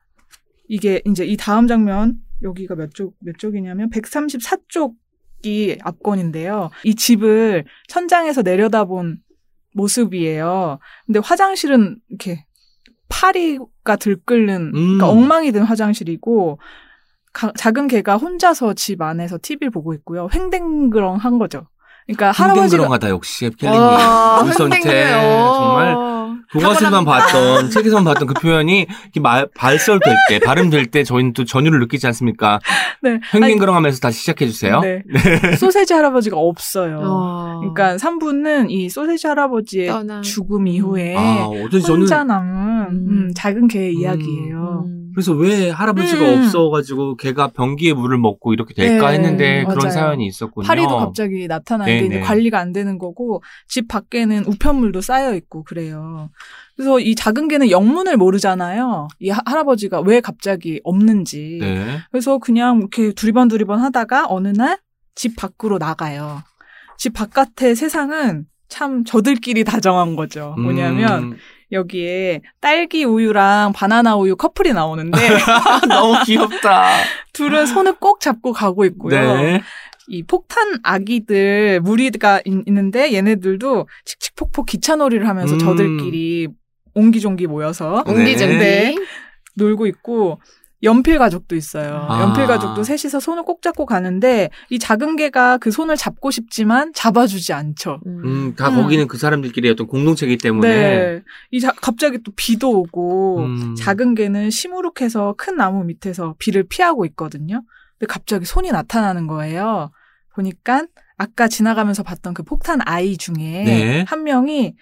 이게 이제 이 다음 장면 여기가 몇 쪽 몇 쪽이냐면 134쪽이 앞권인데요. 이 집을 천장에서 내려다본 모습이에요. 근데 화장실은 이렇게 파리가 들끓는 그러니까 음. 엉망이 된 화장실이고 가- 작은 개가 혼자서 집 안에서 TV를 보고 있고요. 횡댕그렁한 거죠. 그러니까 할아버지가 횡댕그렁하다 역시 우선태 횡댕그래요. 정말 교과서에만 봤던 책에서만 봤던 그 표현이 이렇게 말, 발설될 때 발음될 때 저희는 또 전율을 느끼지 않습니까? 네. 횡댕그렁하면서 다시 시작해 주세요. 네. 소세지 할아버지가 없어요. 어. 그러니까 3부는 이 소세지 할아버지의 떠나. 죽음 이후에 아, 어쩐지 저는 혼자 남은 음. 음, 작은 개의 이야기예요. 음. 그래서 왜 할아버지가 음. 없어가지고 걔가 변기에 물을 먹고 이렇게 될까 네, 했는데 그런 맞아요. 사연이 있었군요. 파리도 갑자기 나타나는데 네네. 이제 관리가 안 되는 거고 집 밖에는 우편물도 쌓여 있고 그래요. 그래서 이 작은 개는 영문을 모르잖아요. 이 하- 할아버지가 왜 갑자기 없는지. 네. 그래서 그냥 이렇게 두리번 두리번 하다가 어느 날 집 밖으로 나가요. 집 바깥의 세상은 참 저들끼리 다정한 거죠. 뭐냐면 음, 여기에 딸기 우유랑 바나나 우유 커플이 나오는데 너무 귀엽다. 둘은 손을 꼭 잡고 가고 있고요. 네. 이 폭탄 아기들 무리가 있- 있는데 얘네들도 칙칙폭폭 기차놀이를 하면서 음. 저들끼리 옹기종기 모여서 네. 옹기종기. 놀고 있고 연필 가족도 있어요. 아. 연필 가족도 셋이서 손을 꼭 잡고 가는데 이 작은 개가 그 손을 잡고 싶지만 잡아주지 않죠. 음, 다 음. 거기는 그 사람들끼리 어떤 공동체이기 때문에. 네. 이 자- 갑자기 또 비도 오고 음. 작은 개는 시무룩해서 큰 나무 밑에서 비를 피하고 있거든요. 근데 갑자기 손이 나타나는 거예요. 보니까 아까 지나가면서 봤던 그 폭탄 아이 중에 네. 한 명이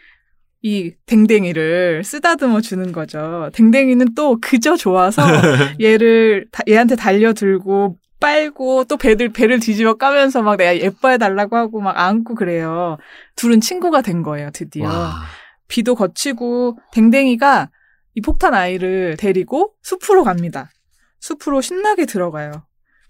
이 댕댕이를 쓰다듬어 주는 거죠. 댕댕이는 또 그저 좋아서 얘를 다- 얘한테 달려들고 빨고 또 배를 배를 뒤집어 까면서 막 내가 예뻐해 달라고 하고 막 안고 그래요. 둘은 친구가 된 거예요, 드디어. 와. 비도 거치고 댕댕이가 이 폭탄 아이를 데리고 숲으로 갑니다. 숲으로 신나게 들어가요.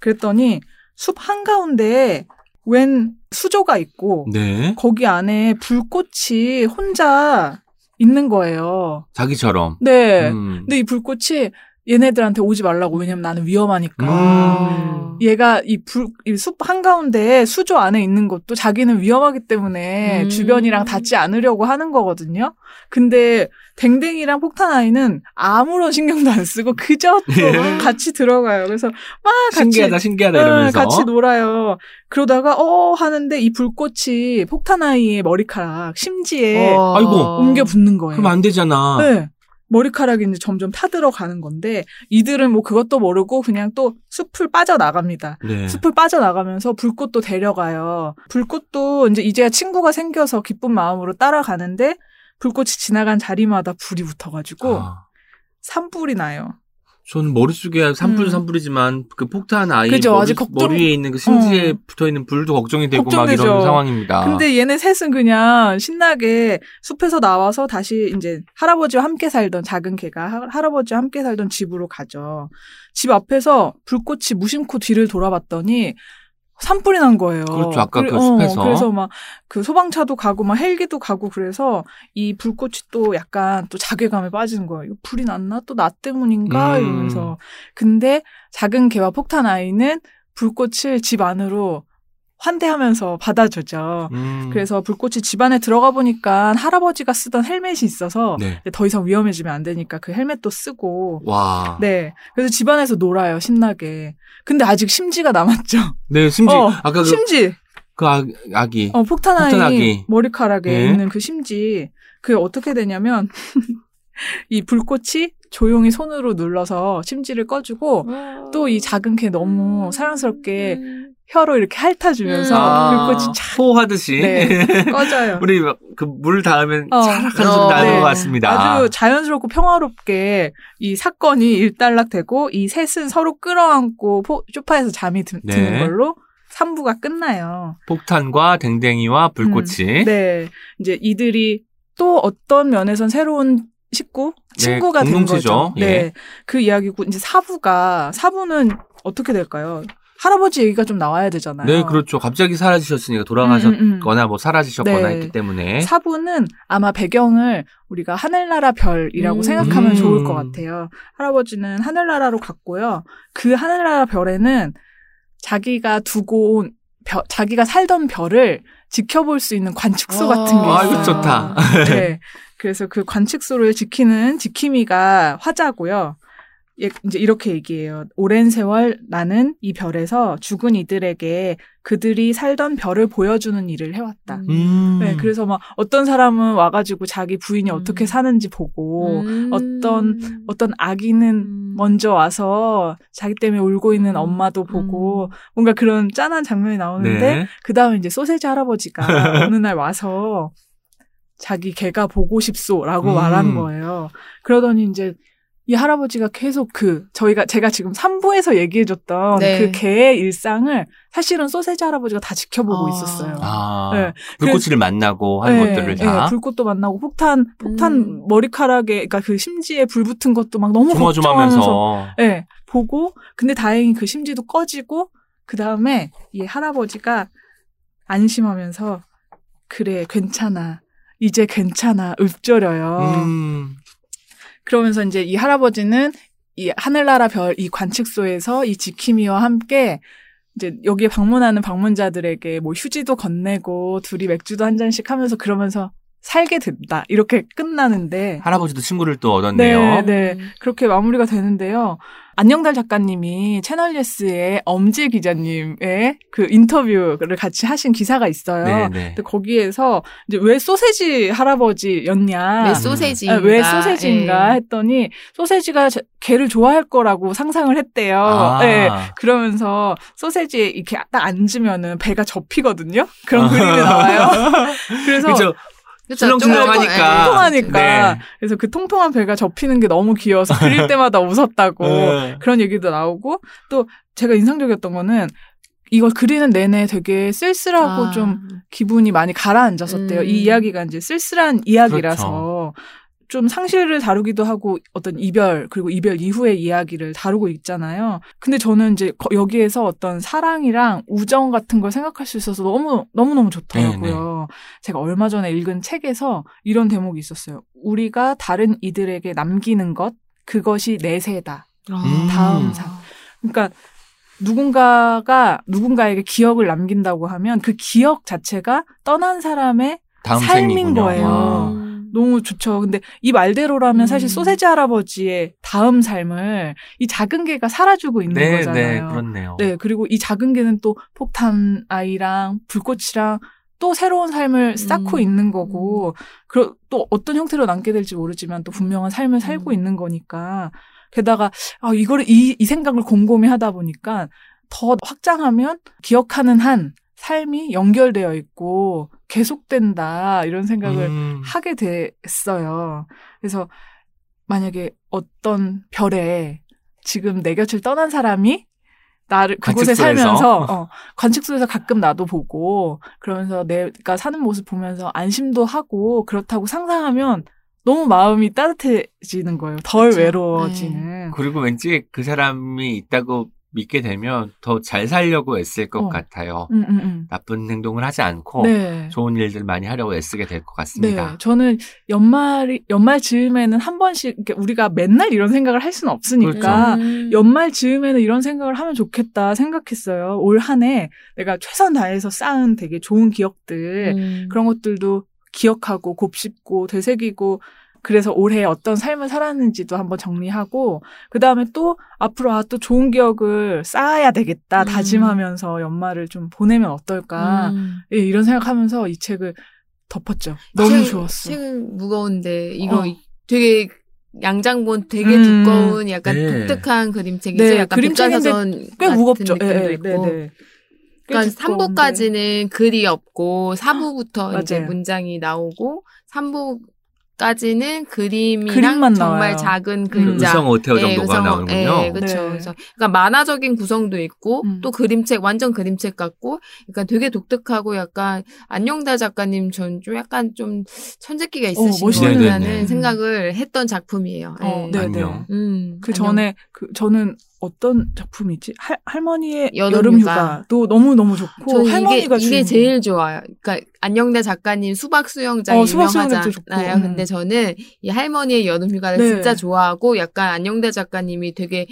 그랬더니 숲 한가운데에 웬 수조가 있고 네. 거기 안에 불꽃이 혼자 있는 거예요. 자기처럼. 네. 음. 근데 이 불꽃이 얘네들한테 오지 말라고 왜냐면 나는 위험하니까. 음. 얘가 이 불, 이숲 한가운데 수조 안에 있는 것도 자기는 위험하기 때문에 음. 주변이랑 닿지 않으려고 하는 거거든요. 근데 댕댕이랑 폭탄아이는 아무런 신경도 안 쓰고 그저 또 예. 같이 들어가요. 그래서 막 같이 신기하다, 신기하다 응, 이러면서. 같이 놀아요. 그러다가 어 하는데 이 불꽃이 폭탄아이의 머리카락 심지에 어. 아이고, 옮겨 붙는 거예요. 그럼 안 되잖아. 네. 머리카락이 이제 점점 타들어가는 건데 이들은 뭐 그것도 모르고 그냥 또 숲을 빠져나갑니다. 네. 숲을 빠져나가면서 불꽃도 데려가요. 불꽃도 이제 이제야 친구가 생겨서 기쁜 마음으로 따라가는데 불꽃이 지나간 자리마다 불이 붙어가지고 아, 산불이 나요. 저는 머릿속에 산불 음. 산불이지만 그 폭탄 아이 그죠, 머리, 아직 걱정- 머리에 있는 그 심지에 어. 붙어 있는 불도 걱정이 되고 막 걱정되죠. 이런 상황입니다. 근데 얘네 셋은 그냥 신나게 숲에서 나와서 다시 이제 할아버지와 함께 살던 작은 개가 하- 할아버지와 함께 살던 집으로 가죠. 집 앞에서 불꽃이 무심코 뒤를 돌아봤더니 산불이 난 거예요. 그렇죠. 아까 그래- 그 숲에서. 그래서 막 그 소방차도 가고 막 헬기도 가고 그래서 이 불꽃이 또 약간 또 자괴감에 빠지는 거예요. 불이 났나? 또 나 때문인가? 음. 이러면서. 근데 작은 개와 폭탄 아이는 불꽃을 집 안으로 환대하면서 받아주죠. 음. 그래서 불꽃이 집 안에 들어가 보니까 할아버지가 쓰던 헬멧이 있어서 네. 더 이상 위험해지면 안 되니까 그 헬멧도 쓰고 와. 네 그래서 집 안에서 놀아요 신나게 근데 아직 심지가 남았죠 네, 심지 어, 아까 그, 심지 그 아, 아기. 어, 폭탄 아이 폭탄 아기. 머리카락에 예. 있는 그 심지 그게 어떻게 되냐면 이 불꽃이 조용히 손으로 눌러서 심지를 꺼주고 또 이 작은 개 너무 사랑스럽게 혀로 이렇게 핥아주면서 아, 불꽃이 촥 호하듯이. 네, 꺼져요. 우리 그 물 닿으면 어. 차락한 소리 어, 나는 네. 것 같습니다. 아주 자연스럽고 평화롭게 이 사건이 일단락되고 이 셋은 서로 끌어안고 포, 소파에서 잠이 드, 네. 는 걸로 3부가 끝나요. 폭탄과 댕댕이와 불꽃이. 네. 이제 이들이 또 어떤 면에선 새로운 식구, 친구가 된 공동체죠. 거죠. 예. 네. 그 이야기고 이제 4부가 4부는 어떻게 될까요? 할아버지 얘기가 좀 나와야 되잖아요. 네, 그렇죠. 갑자기 사라지셨으니까 음, 음, 음. 돌아가셨거나 뭐 사라지셨거나 네. 했기 때문에. 사부는 아마 배경을 우리가 하늘나라 별이라고 음. 생각하면 음. 좋을 것 같아요. 할아버지는 하늘나라로 갔고요. 그 하늘나라 별에는 자기가 두고 온 별, 자기가 살던 별을 지켜볼 수 있는 관측소 같은 게 아, 있어요. 이거 좋다. 네. 그래서 그 관측소를 지키는 지킴이가 화자고요. 예, 이제 이렇게 얘기해요. 오랜 세월 나는 이 별에서 죽은 이들에게 그들이 살던 별을 보여주는 일을 해왔다. 음. 네, 그래서 막 어떤 사람은 와가지고 자기 부인이 음. 어떻게 사는지 보고 음. 어떤 어떤 아기는 음. 먼저 와서 자기 때문에 울고 있는 음. 엄마도 보고 뭔가 그런 짠한 장면이 나오는데 네. 그 다음에 이제 소세지 할아버지가 어느 날 와서 자기 개가 보고 싶소라고 음. 말한 거예요. 그러더니 이제 이 할아버지가 계속 그 저희가 제가 지금 3부에서 얘기해줬던 네. 그 개의 일상을 사실은 소세지 할아버지가 다 지켜보고 아. 있었어요. 아, 네. 불꽃이를 만나고 하는 네, 것들을 네, 다 불꽃도 만나고 폭탄 폭탄 음. 머리카락에 그러니까 그 심지에 불 붙은 것도 막 너무 걱정하면서 조마조마하면서 네, 보고 근데 다행히 그 심지도 꺼지고 그 다음에 이 할아버지가 안심하면서 그래 괜찮아 이제 괜찮아 읊조려요. 음. 그러면서 이제 이 할아버지는 이 하늘나라 별 이 관측소에서 이 지킴이와 함께 이제 여기에 방문하는 방문자들에게 뭐 휴지도 건네고 둘이 맥주도 한 잔씩 하면서 그러면서 살게 된다 이렇게 끝나는데 할아버지도 친구를 또 얻었네요. 네, 네. 그렇게 마무리가 되는데요. 안녕달 작가님이 채널 예스의 엄지 기자님의 그 인터뷰를 같이 하신 기사가 있어요. 네, 네. 근데 거기에서 이제 왜 소세지 할아버지였냐? 왜 음. 소세지인가? 아, 왜 소세지인가 예. 했더니 소세지가 자- 개를 좋아할 거라고 상상을 했대요. 아. 네. 그러면서 소세지에 이렇게 딱 앉으면은 배가 접히거든요. 그런 아. 그림이 나와요. 그래서 그죠? 그쵸, 출렁출렁하니까. 예. 통통하니까 네. 그래서 그 통통한 배가 접히는 게 너무 귀여워서 그릴 때마다 웃었다고 네. 그런 얘기도 나오고 또 제가 인상적이었던 거는 이걸 그리는 내내 되게 쓸쓸하고 아. 좀 기분이 많이 가라앉았었대요. 음. 이 이야기가 이제 쓸쓸한 이야기라서 좀 상실을 다루기도 하고 어떤 이별 그리고 이별 이후의 이야기를 다루고 있잖아요. 근데 저는 이제 거- 여기에서 어떤 사랑이랑 우정 같은 걸 생각할 수 있어서 너무 너무 너무 좋더라고요. 제가 얼마 전에 읽은 책에서 이런 대목이 있었어요. 우리가 다른 이들에게 남기는 것 그것이 내세다. 음. 다음 상. 그러니까 누군가가 누군가에게 기억을 남긴다고 하면 그 기억 자체가 떠난 사람의 다음 삶인 생이군요. 거예요. 아. 음. 너무 좋죠. 근데 이 말대로라면 사실 음. 소세지 할아버지의 다음 삶을 이 작은 개가 살아주고 있는 네, 거잖아요. 네, 그렇네요. 네, 그리고 이 작은 개는 또 폭탄 아이랑 불꽃이랑 또 새로운 삶을 쌓고 음. 있는 거고, 그또 어떤 형태로 남게 될지 모르지만 또 분명한 삶을 살고 음. 있는 거니까. 게다가, 아, 이거를, 이, 이 생각을 곰곰이 하다 보니까 더 확장하면 기억하는 한 삶이 연결되어 있고 계속된다, 이런 생각을 음. 하게 됐어요. 그래서 만약에 어떤 별에 지금 내 곁을 떠난 사람이 나를 그곳에 관측소에서? 살면서 어, 관측소에서 가끔 나도 보고 그러면서 내가 사는 모습 보면서 안심도 하고 그렇다고 상상하면 너무 마음이 따뜻해지는 거예요. 덜 그쵸. 외로워지는. 그리고 왠지 그 사람이 있다고 믿게 되면 더 잘 살려고 애쓸 것 어. 같아요. 음, 음, 음. 나쁜 행동을 하지 않고 네. 좋은 일들 많이 하려고 애쓰게 될것 네, 같습니다. 저는 연말이 연말 즈음에는 한 번씩 우리가 맨날 이런 생각을 할 수는 없으니까 음. 연말 즈음에는 이런 생각을 하면 좋겠다 생각했어요. 올 한 해 내가 최선 다해서 쌓은 되게 좋은 기억들 음. 그런 것들도 기억하고 곱씹고 되새기고 그래서 올해 어떤 삶을 살았는지도 한번 정리하고 그 다음에 또 앞으로 아 또 좋은 기억을 쌓아야 되겠다 음. 다짐하면서 연말을 좀 보내면 어떨까 음. 예, 이런 생각하면서 이 책을 덮었죠. 너무 책- 좋았어. 책은 무거운데 이거 어. 되게 양장본 되게 음. 두꺼운 약간 네. 독특한 그림책이죠. 네, 약간 그림책인데 꽤 무겁죠. 예, 예, 있고. 네, 네. 꽤 그러니까 두꺼운데. 3부까지는 글이 없고 4부부터 이제 맞아요. 문장이 나오고 3부 까지는 그림이랑 정말 나와요. 작은 그 글자. 의성 예, 정도가 의성- 나오는군요. 예, 그렇죠. 네. 그래서 그러니까 만화적인 구성도 있고 음. 또 그림책 완전 그림책 같고 그러니까 되게 독특하고 약간 안녕달 작가님 전 좀 약간 좀 천재기가 있으신 것 멋있는- 같다는 네네네. 생각을 했던 작품이에요. 어, 예. 네, 안녕. 네. 음, 그 안녕. 전에 그 저는 어떤 작품이지? 할, 할머니의 여름휴가. 여름휴가 도 너무너무 좋고 할머니가 이게, 이게. 제일 좋아요. 그러니까 안녕대 작가님 수박 수영장 어, 유명하잖아요. 좋고, 음. 근데 저는 이 할머니의 여름휴가를 네. 진짜 좋아하고 약간 안녕대 작가님이 되게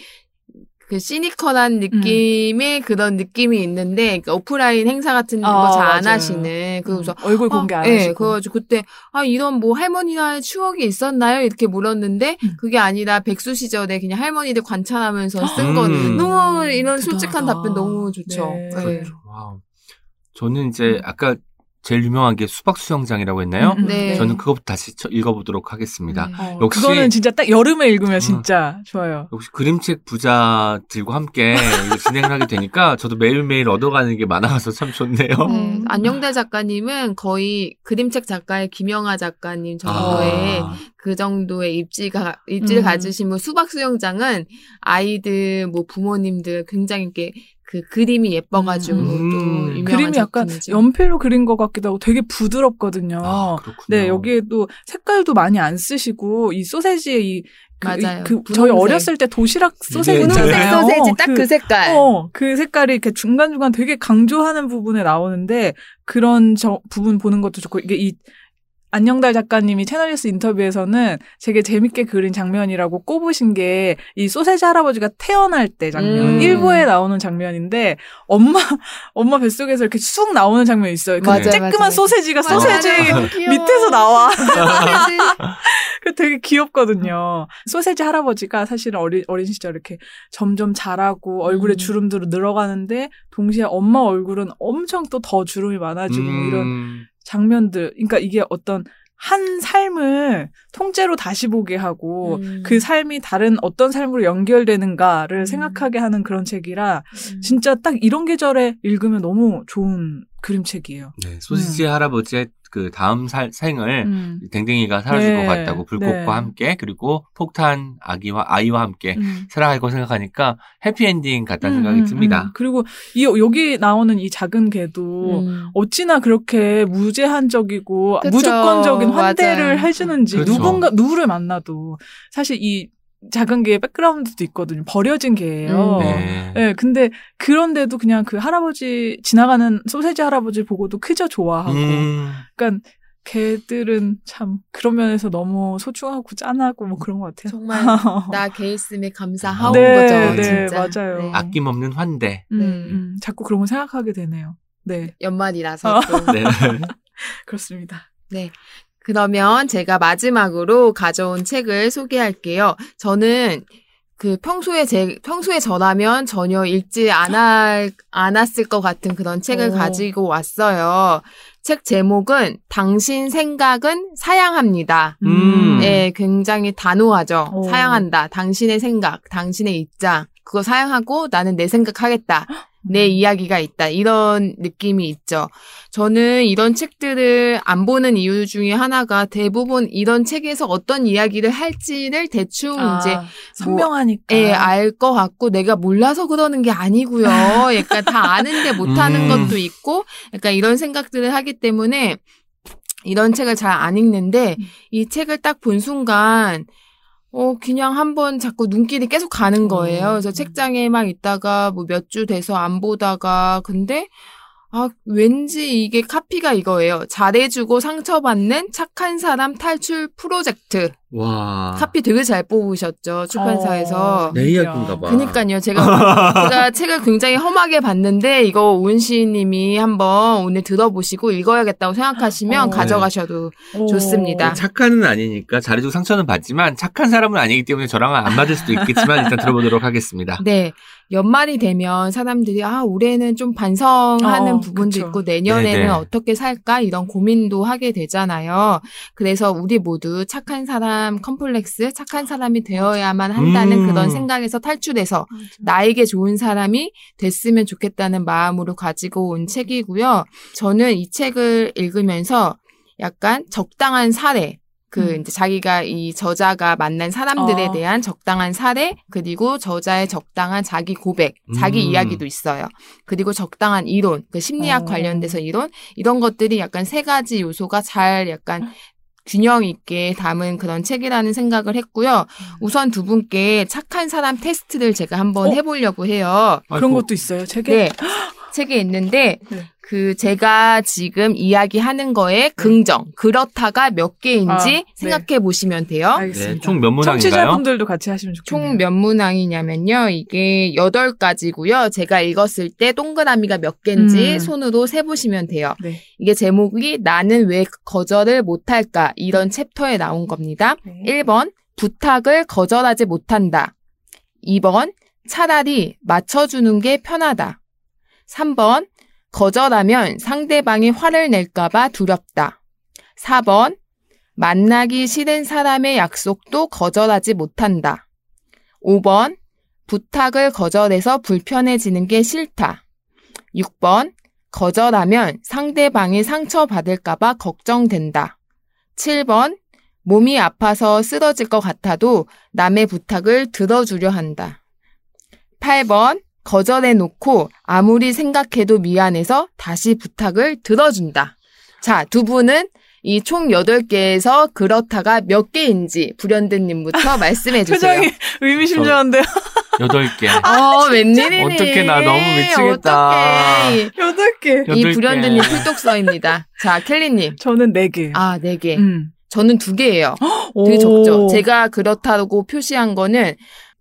그 시니컬한 느낌의 그런 느낌이 있는데 그러니까 오프라인 행사 같은 아, 거잘안 맞아요. 하시는 그래서 음, 얼굴 공개 안 예, 하시고. 그래가지고 그때 아 이런 뭐 할머니와의 추억이 있었나요? 이렇게 물었는데 음. 그게 아니라 백수 시절에 그냥 할머니들 관찰하면서 쓴 음. 거 너무 이런 솔직한 대단하다. 답변 너무 좋죠. 네. 예. 그렇죠. 저는 이제 아까 제일 유명한 게 수박 수영장이라고 했나요? 음, 음. 네. 저는 그것부터 다시 쳐- 읽어보도록 하겠습니다. 네. 어, 역시- 그거는 진짜 딱 여름에 읽으면 음. 진짜 좋아요. 역시 그림책 부자들과 함께 진행을 하게 되니까 저도 매일매일 얻어가는 게 많아서 참 좋네요. 네, 음. 안녕대 작가님은 거의 그림책 작가의 김영하 작가님 정도의 아, 그 정도의 입지가 입지를 음. 가지신 분 수박 수영장은 아이들 뭐 부모님들 굉장히 이렇게 그 그림이 예뻐가지고 음. 또 유명한 그림이 약간 작품이죠. 연필로 그린 것 같기도 하고 되게 부드럽거든요. 아, 그렇군요. 네, 여기에 또 색깔도 많이 안 쓰시고 이 소세지의 이 그, 맞아요. 그 저희 분홍색. 어렸을 때 도시락 소세지 이게 분홍색 있잖아요. 소세지 딱그 그, 색깔. 어, 그 색깔이 이렇게 중간 중간 되게 강조하는 부분에 나오는데 그런 저 부분 보는 것도 좋고 이게 이 안녕달 작가님이 채널뉴스 인터뷰에서는 되게 재밌게 그린 장면이라고 꼽으신 게 이 소세지 할아버지가 태어날 때 장면 음. 일부에 나오는 장면인데 엄마 엄마 뱃속에서 이렇게 쑥 나오는 장면이 있어요. 그 맞아요, 쬐끄만. 소세지가. 소세지. 밑에서 나와. 그 되게 귀엽거든요. 소세지 할아버지가 사실은 어린, 어린 시절 이렇게 점점 자라고 얼굴에 음. 주름들이 늘어가는데 동시에 엄마 얼굴은 엄청 또 더 주름이 많아지고 음, 이런 장면들. 그러니까 이게 어떤 한 삶을 통째로 다시 보게 하고 음. 그 삶이 다른 어떤 삶으로 연결되는가를 음. 생각하게 하는 그런 책이라 음. 진짜 딱 이런 계절에 읽으면 너무 좋은 그림책이에요. 네, 소시지 할아버지의 그 다음 살, 생을 음. 댕댕이가 사라질 네, 것 같다고 불꽃과 네. 함께 그리고 폭탄 아기와 아이와 함께 음. 살아갈 거 생각하니까 해피엔딩 같다는 음, 생각이 음, 듭니다. 음. 그리고 이 여기 나오는 이 작은 개도 음. 어찌나 그렇게 무제한적이고 그쵸. 무조건적인 환대를 맞아요. 해주는지 그렇죠. 누군가 누구를 만나도 사실 이 작은 개의 백그라운드도 있거든요. 버려진 개예요. 음. 네. 네, 근데 그런데도 그냥 그 할아버지 지나가는 소세지 할아버지 보고도 그저 좋아하고, 음, 그러니까 개들은 참 그런 면에서 너무 소중하고 짠하고 뭐 그런 것 같아요. 정말 나 개 있음에 감사하온 네, 거죠. 네, 진짜. 맞아요. 아낌없는 환대. 음, 네. 음, 자꾸 그런 걸 생각하게 되네요. 네, 연말이라서 또. 네. 그렇습니다. 네. 그러면 제가 마지막으로 가져온 책을 소개할게요. 저는 그 평소에 제 평소에 저라면 전혀 읽지 않아 않았을 것 같은 그런 책을 오. 가지고 왔어요. 책 제목은 당신 생각은 사양합니다. 음. 네, 굉장히 단호하죠. 오. 사양한다. 당신의 생각, 당신의 입장. 그거 사양하고 나는 내 생각하겠다. 내 이야기가 있다. 이런 느낌이 있죠. 저는 이런 책들을 안 보는 이유 중에 하나가 대부분 이런 책에서 어떤 이야기를 할지를 대충 아, 이제 선명하니까. 예, 알 것 같고 내가 몰라서 그러는 게 아니고요. 약간 다 아는데 못하는 음. 것도 있고 약간 이런 생각들을 하기 때문에 이런 책을 잘 안 읽는데 음. 이 책을 딱 본 순간 어 그냥 한번 자꾸 눈길이 계속 가는 거예요. 그래서 음. 책장에 막 있다가 뭐 몇 주 돼서 안 보다가 근데 아 왠지 이게 카피가 이거예요. 잘해주고 상처받는 착한 사람 탈출 프로젝트. 와. 카피 되게 잘 뽑으셨죠 출판사에서. 어, 내 이야기인가 봐. 그니까요. 제가 제가 책을 굉장히 험하게 봤는데 이거 온시 님이 한번 오늘 들어보시고 읽어야겠다고 생각하시면 어. 가져가셔도 오. 좋습니다. 착한은 아니니까 잘해주고 상처는 받지만 착한 사람은 아니기 때문에 저랑은 안 맞을 수도 있겠지만 일단 들어보도록 하겠습니다. 네. 연말이 되면 사람들이 아 올해는 좀 반성하는 어, 부분도 그쵸. 있고 내년에는 네네. 어떻게 살까 이런 고민도 하게 되잖아요. 그래서 우리 모두 착한 사람 컴플렉스, 착한 사람이 되어야만 한다는 음. 그런 생각에서 탈출해서 나에게 좋은 사람이 됐으면 좋겠다는 마음으로 가지고 온 책이고요. 저는 이 책을 읽으면서 약간 적당한 사례, 그 음. 이제 자기가 이 저자가 만난 사람들에 어. 대한 적당한 사례, 그리고 저자의 적당한 자기 고백, 자기 음. 이야기도 있어요. 그리고 적당한 이론, 그 심리학 어. 관련돼서 이론, 이런 것들이 약간 세 가지 요소가 잘 약간 균형 있게 담은 그런 책이라는 생각을 했고요. 우선 두 분께 착한 사람 테스트를 제가 한번 어? 해보려고 해요. 그런 것도 있어요, 책에? 네. 책에 있는데 네. 그 제가 지금 이야기하는 거에 긍정 그렇다가 몇 개인지 아, 네. 생각해 보시면 돼요. 알겠습니다. 네, 총몇 문항인가요? 청취자분들도 같이 하시면 좋겠네요. 총 몇 문항이냐면요. 이게 여덟 가지고요. 제가 읽었을 때 동그라미가 몇 개인지 음. 손으로 세 보시면 돼요. 네. 이게 제목이 나는 왜 거절을 못 할까 이런 챕터에 나온 겁니다. 네. 1번 부탁을 거절하지 못한다. 2번 차라리 맞춰 주는 게 편하다. 3번 거절하면 상대방이 화를 낼까봐 두렵다. 4번 만나기 싫은 사람의 약속도 거절하지 못한다. 5번 부탁을 거절해서 불편해지는 게 싫다. 6번 거절하면 상대방이 상처받을까봐 걱정된다. 7번 몸이 아파서 쓰러질 것 같아도 남의 부탁을 들어주려 한다. 8번 거절해 놓고 아무리 생각해도 미안해서 다시 부탁을 들어준다. 자, 두 분은 이 총 8개에서 그렇다가 몇 개인지 불현듯님부터 말씀해 주세요. 표정이 의미심장한데요. 여덟 개. 어, 웬일이니? 어떡해, 나 너무 미치겠다. 어떡해. 여덟 개. 이 개. 불현듯님 필독서입니다. 자, 켈리님. 저는 네 개. 아, 4개. 음. 저는 2개예요. 되게 적죠. 제가 그렇다고 표시한 거는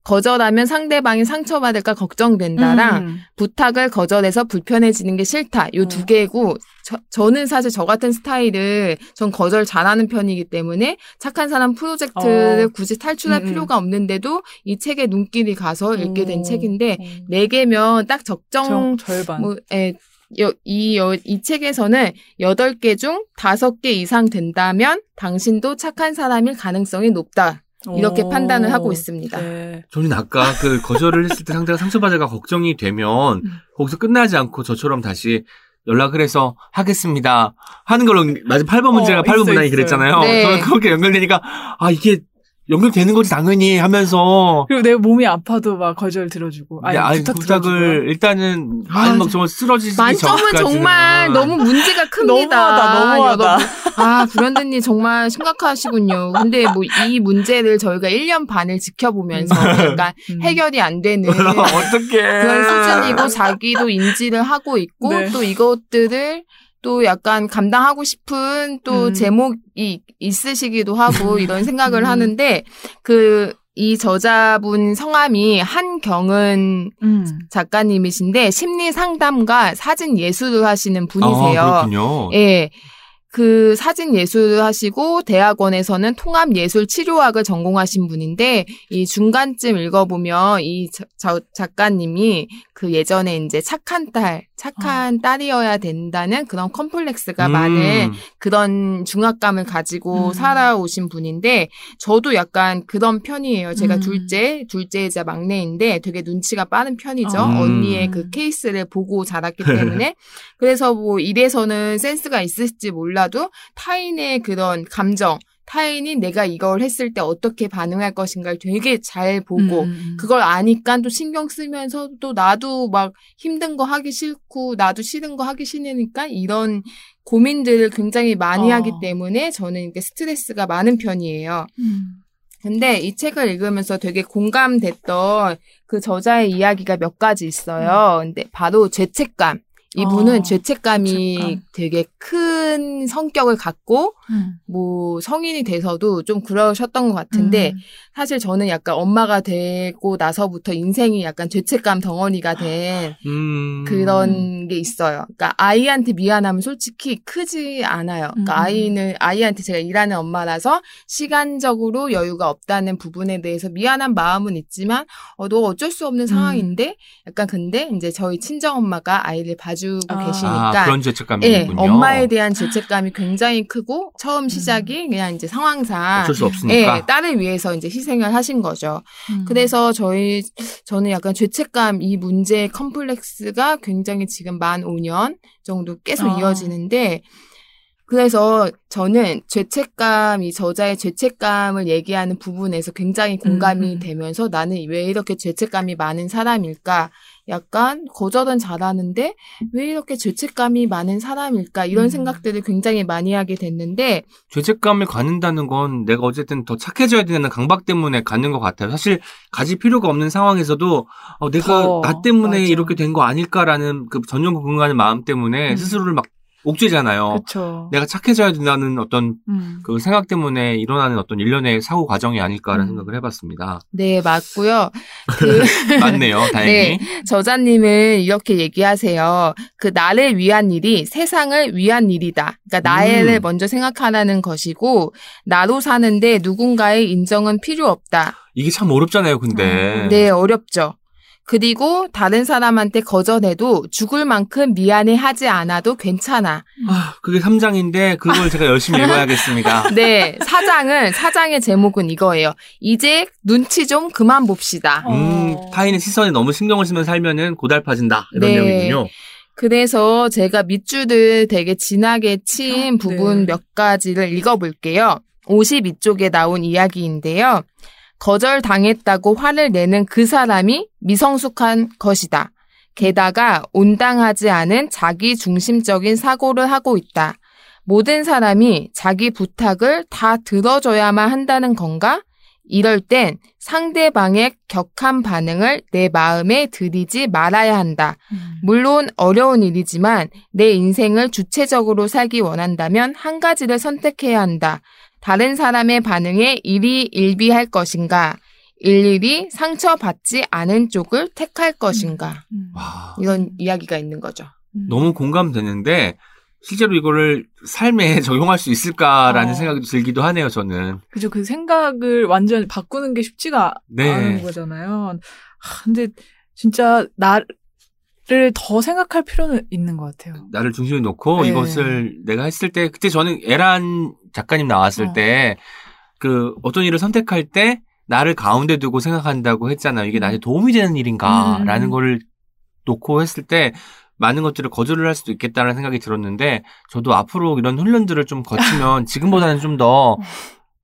거절하면 상대방이 상처받을까 걱정된다랑 음. 부탁을 거절해서 불편해지는 게 싫다. 요두 어. 개고 저, 저는 사실 저 같은 스타일을 전 거절 잘하는 편이기 때문에 착한 사람 프로젝트를 어. 굳이 탈출할 음, 음. 필요가 없는데도 이 책에 눈길이 가서 읽게 된 오. 책인데 어. 네 개면 딱 적정 정, 절반. 뭐, 에, 여, 이, 여, 이 책에서는 8개 중 5개 이상 된다면 당신도 착한 사람일 가능성이 높다. 이렇게 오. 판단을 하고 있습니다. 네. 저는 아까 그 거절을 했을 때 상대가 상처받을까 걱정이 되면 음. 거기서 끝나지 않고 저처럼 다시 연락을 해서 하겠습니다 하는 걸로 맞아 8번 어, 문제가 8번 있어요, 문항이 있어요. 그랬잖아요. 네. 저는 그렇게 연결되니까 아 이게 연결되는 거지 당연히 하면서 그리고 내 몸이 아파도 막 거절 들어주고. 아니, 네, 아니, 부탁 부탁을. 일단은 아, 많이 막 정말 쓰러지기 만점은 전까지는 정말 너무 문제가 큽니다. 너무하다, 너무하다. 아, 불현듯님 정말 심각하시군요. 근데 뭐 이 문제를 저희가 1년 반을 지켜보면서 약간 음. 해결이 안 되는 어떻게 그런 수준이고 자기도 인지를 하고 있고 네. 또 이것들을 또 약간 감당하고 싶은 또 음. 제목이 있으시기도 하고 이런 생각을 음. 하는데 그 이 저자분 성함이 한경은 음. 작가님이신데 심리 상담가 사진 예술을 하시는 분이세요. 아, 그렇군요. 예. 그 사진 예술을 하시고 대학원에서는 통합 예술 치료학을 전공하신 분인데 이 중간쯤 읽어보면 이 자- 자- 작가님이 그 예전에 이제 착한 딸, 착한 딸이어야 된다는 그런 컴플렉스가 음. 많은 그런 중압감을 가지고 음. 살아오신 분인데 저도 약간 그런 편이에요. 제가 음. 둘째, 둘째이자 막내인데 되게 눈치가 빠른 편이죠. 음. 언니의 그 케이스를 보고 자랐기 때문에 그래서 뭐 이래서는 센스가 있을지 몰라도 타인의 그런 감정, 타인이 내가 이걸 했을 때 어떻게 반응할 것인가를 되게 잘 보고 음. 그걸 아니까 또 신경 쓰면서 또 나도 막 힘든 거 하기 싫고 나도 싫은 거 하기 싫으니까 이런 고민들을 굉장히 많이 어. 하기 때문에 저는 이게 스트레스가 많은 편이에요. 음. 근데 이 책을 읽으면서 되게 공감됐던 그 저자의 이야기가 몇 가지 있어요. 근데 바로 죄책감. 이분은 어, 죄책감이 죄책감. 되게 큰 성격을 갖고 음. 뭐 성인이 돼서도 좀 그러셨던 것 같은데 음. 사실 저는 약간 엄마가 되고 나서부터 인생이 약간 죄책감 덩어리가 된 음. 그런 게 있어요. 그러니까 아이한테 미안하면 솔직히 크지 않아요. 그러니까 음. 아이는 아이한테 제가 일하는 엄마라서 시간적으로 여유가 없다는 부분에 대해서 미안한 마음은 있지만 어, 너 어쩔 수 없는 상황인데 약간 근데 이제 저희 친정 엄마가 아이를 봐주 고 아. 계시니까 아, 그런 죄책감이 예, 있군요. 엄마에 대한 죄책감이 굉장히 크고 처음 시작이 그냥 이제 상황상 어쩔 수 예, 없으니까. 딸을 위해서 이제 희생을 하신 거죠. 음. 그래서 저희 저는 약간 죄책감 이 문제 컴플렉스가 굉장히 지금 만 5년 정도 계속 아. 이어지는데 그래서 저는 죄책감, 이 저자의 죄책감을 얘기하는 부분에서 굉장히 공감이 음. 되면서 나는 왜 이렇게 죄책감이 많은 사람일까? 약간 거절은 잘하는데 왜 이렇게 죄책감이 많은 사람일까? 이런 음. 생각들을 굉장히 많이 하게 됐는데 죄책감을 갖는다는 건 내가 어쨌든 더 착해져야 되는 강박 때문에 갖는 것 같아요. 사실 가질 필요가 없는 상황에서도 어, 내가 더, 나 때문에 맞아. 이렇게 된 거 아닐까라는 그 전용 공간의 마음 때문에 음. 스스로를 막 옥죄잖아요. 그렇죠. 내가 착해져야 된다는 어떤 음. 그 생각 때문에 일어나는 어떤 일련의 사고 과정이 아닐까라는 음. 생각을 해봤습니다. 네, 맞고요. 그 맞네요, 다행히. 저자님은 이렇게 얘기하세요. 그 나를 위한 일이 세상을 위한 일이다. 그러니까 나를 음. 먼저 생각하라는 것이고 나로 사는데 누군가의 인정은 필요 없다. 이게 참 어렵잖아요, 근데. 음, 네, 어렵죠. 그리고 다른 사람한테 거절해도 죽을 만큼 미안해 하지 않아도 괜찮아. 아, 그게 3장인데 그걸 제가 열심히 읽어야겠습니다. 네, 사장은 사장의 제목은 이거예요. 이제 눈치 좀 그만 봅시다. 음, 어. 타인의 시선에 너무 신경을 쓰면 살면은 고달파진다. 이런 네. 내용이군요. 그래서 제가 밑줄을 되게 진하게 친 부분 네. 몇 가지를 읽어볼게요. 52쪽에 나온 이야기인데요. 거절당했다고 화를 내는 그 사람이 미성숙한 것이다. 게다가 온당하지 않은 자기 중심적인 사고를 하고 있다. 모든 사람이 자기 부탁을 다 들어줘야만 한다는 건가? 이럴 땐 상대방의 격한 반응을 내 마음에 들이지 말아야 한다. 음. 물론 어려운 일이지만 내 인생을 주체적으로 살기 원한다면 한 가지를 선택해야 한다. 다른 사람의 반응에 일이 일비할 것인가? 일일이 상처받지 않은 쪽을 택할 것인가? 음. 와, 이런 이야기가 있는 거죠. 음. 너무 공감되는데 실제로 이거를 삶에 적용할 수 있을까라는 어. 생각이 들기도 하네요, 저는. 그죠. 그 생각을 완전 바꾸는 게 쉽지가 네. 않은 거잖아요. 하, 근데 진짜 나 를더 생각할 필요는 있는 것 같아요. 나를 중심에 놓고 네. 이것을 내가 했을 때 그때 저는 에란 작가님 나왔을 어. 때그 어떤 일을 선택할 때 나를 가운데 두고 생각한다고 했잖아요. 이게 나한테 도움이 되는 일인가라는 음. 거를 놓고 했을 때 많은 것들을 거절을 할 수도 있겠다는 생각이 들었는데 저도 앞으로 이런 훈련들을 좀 거치면 지금보다는 좀더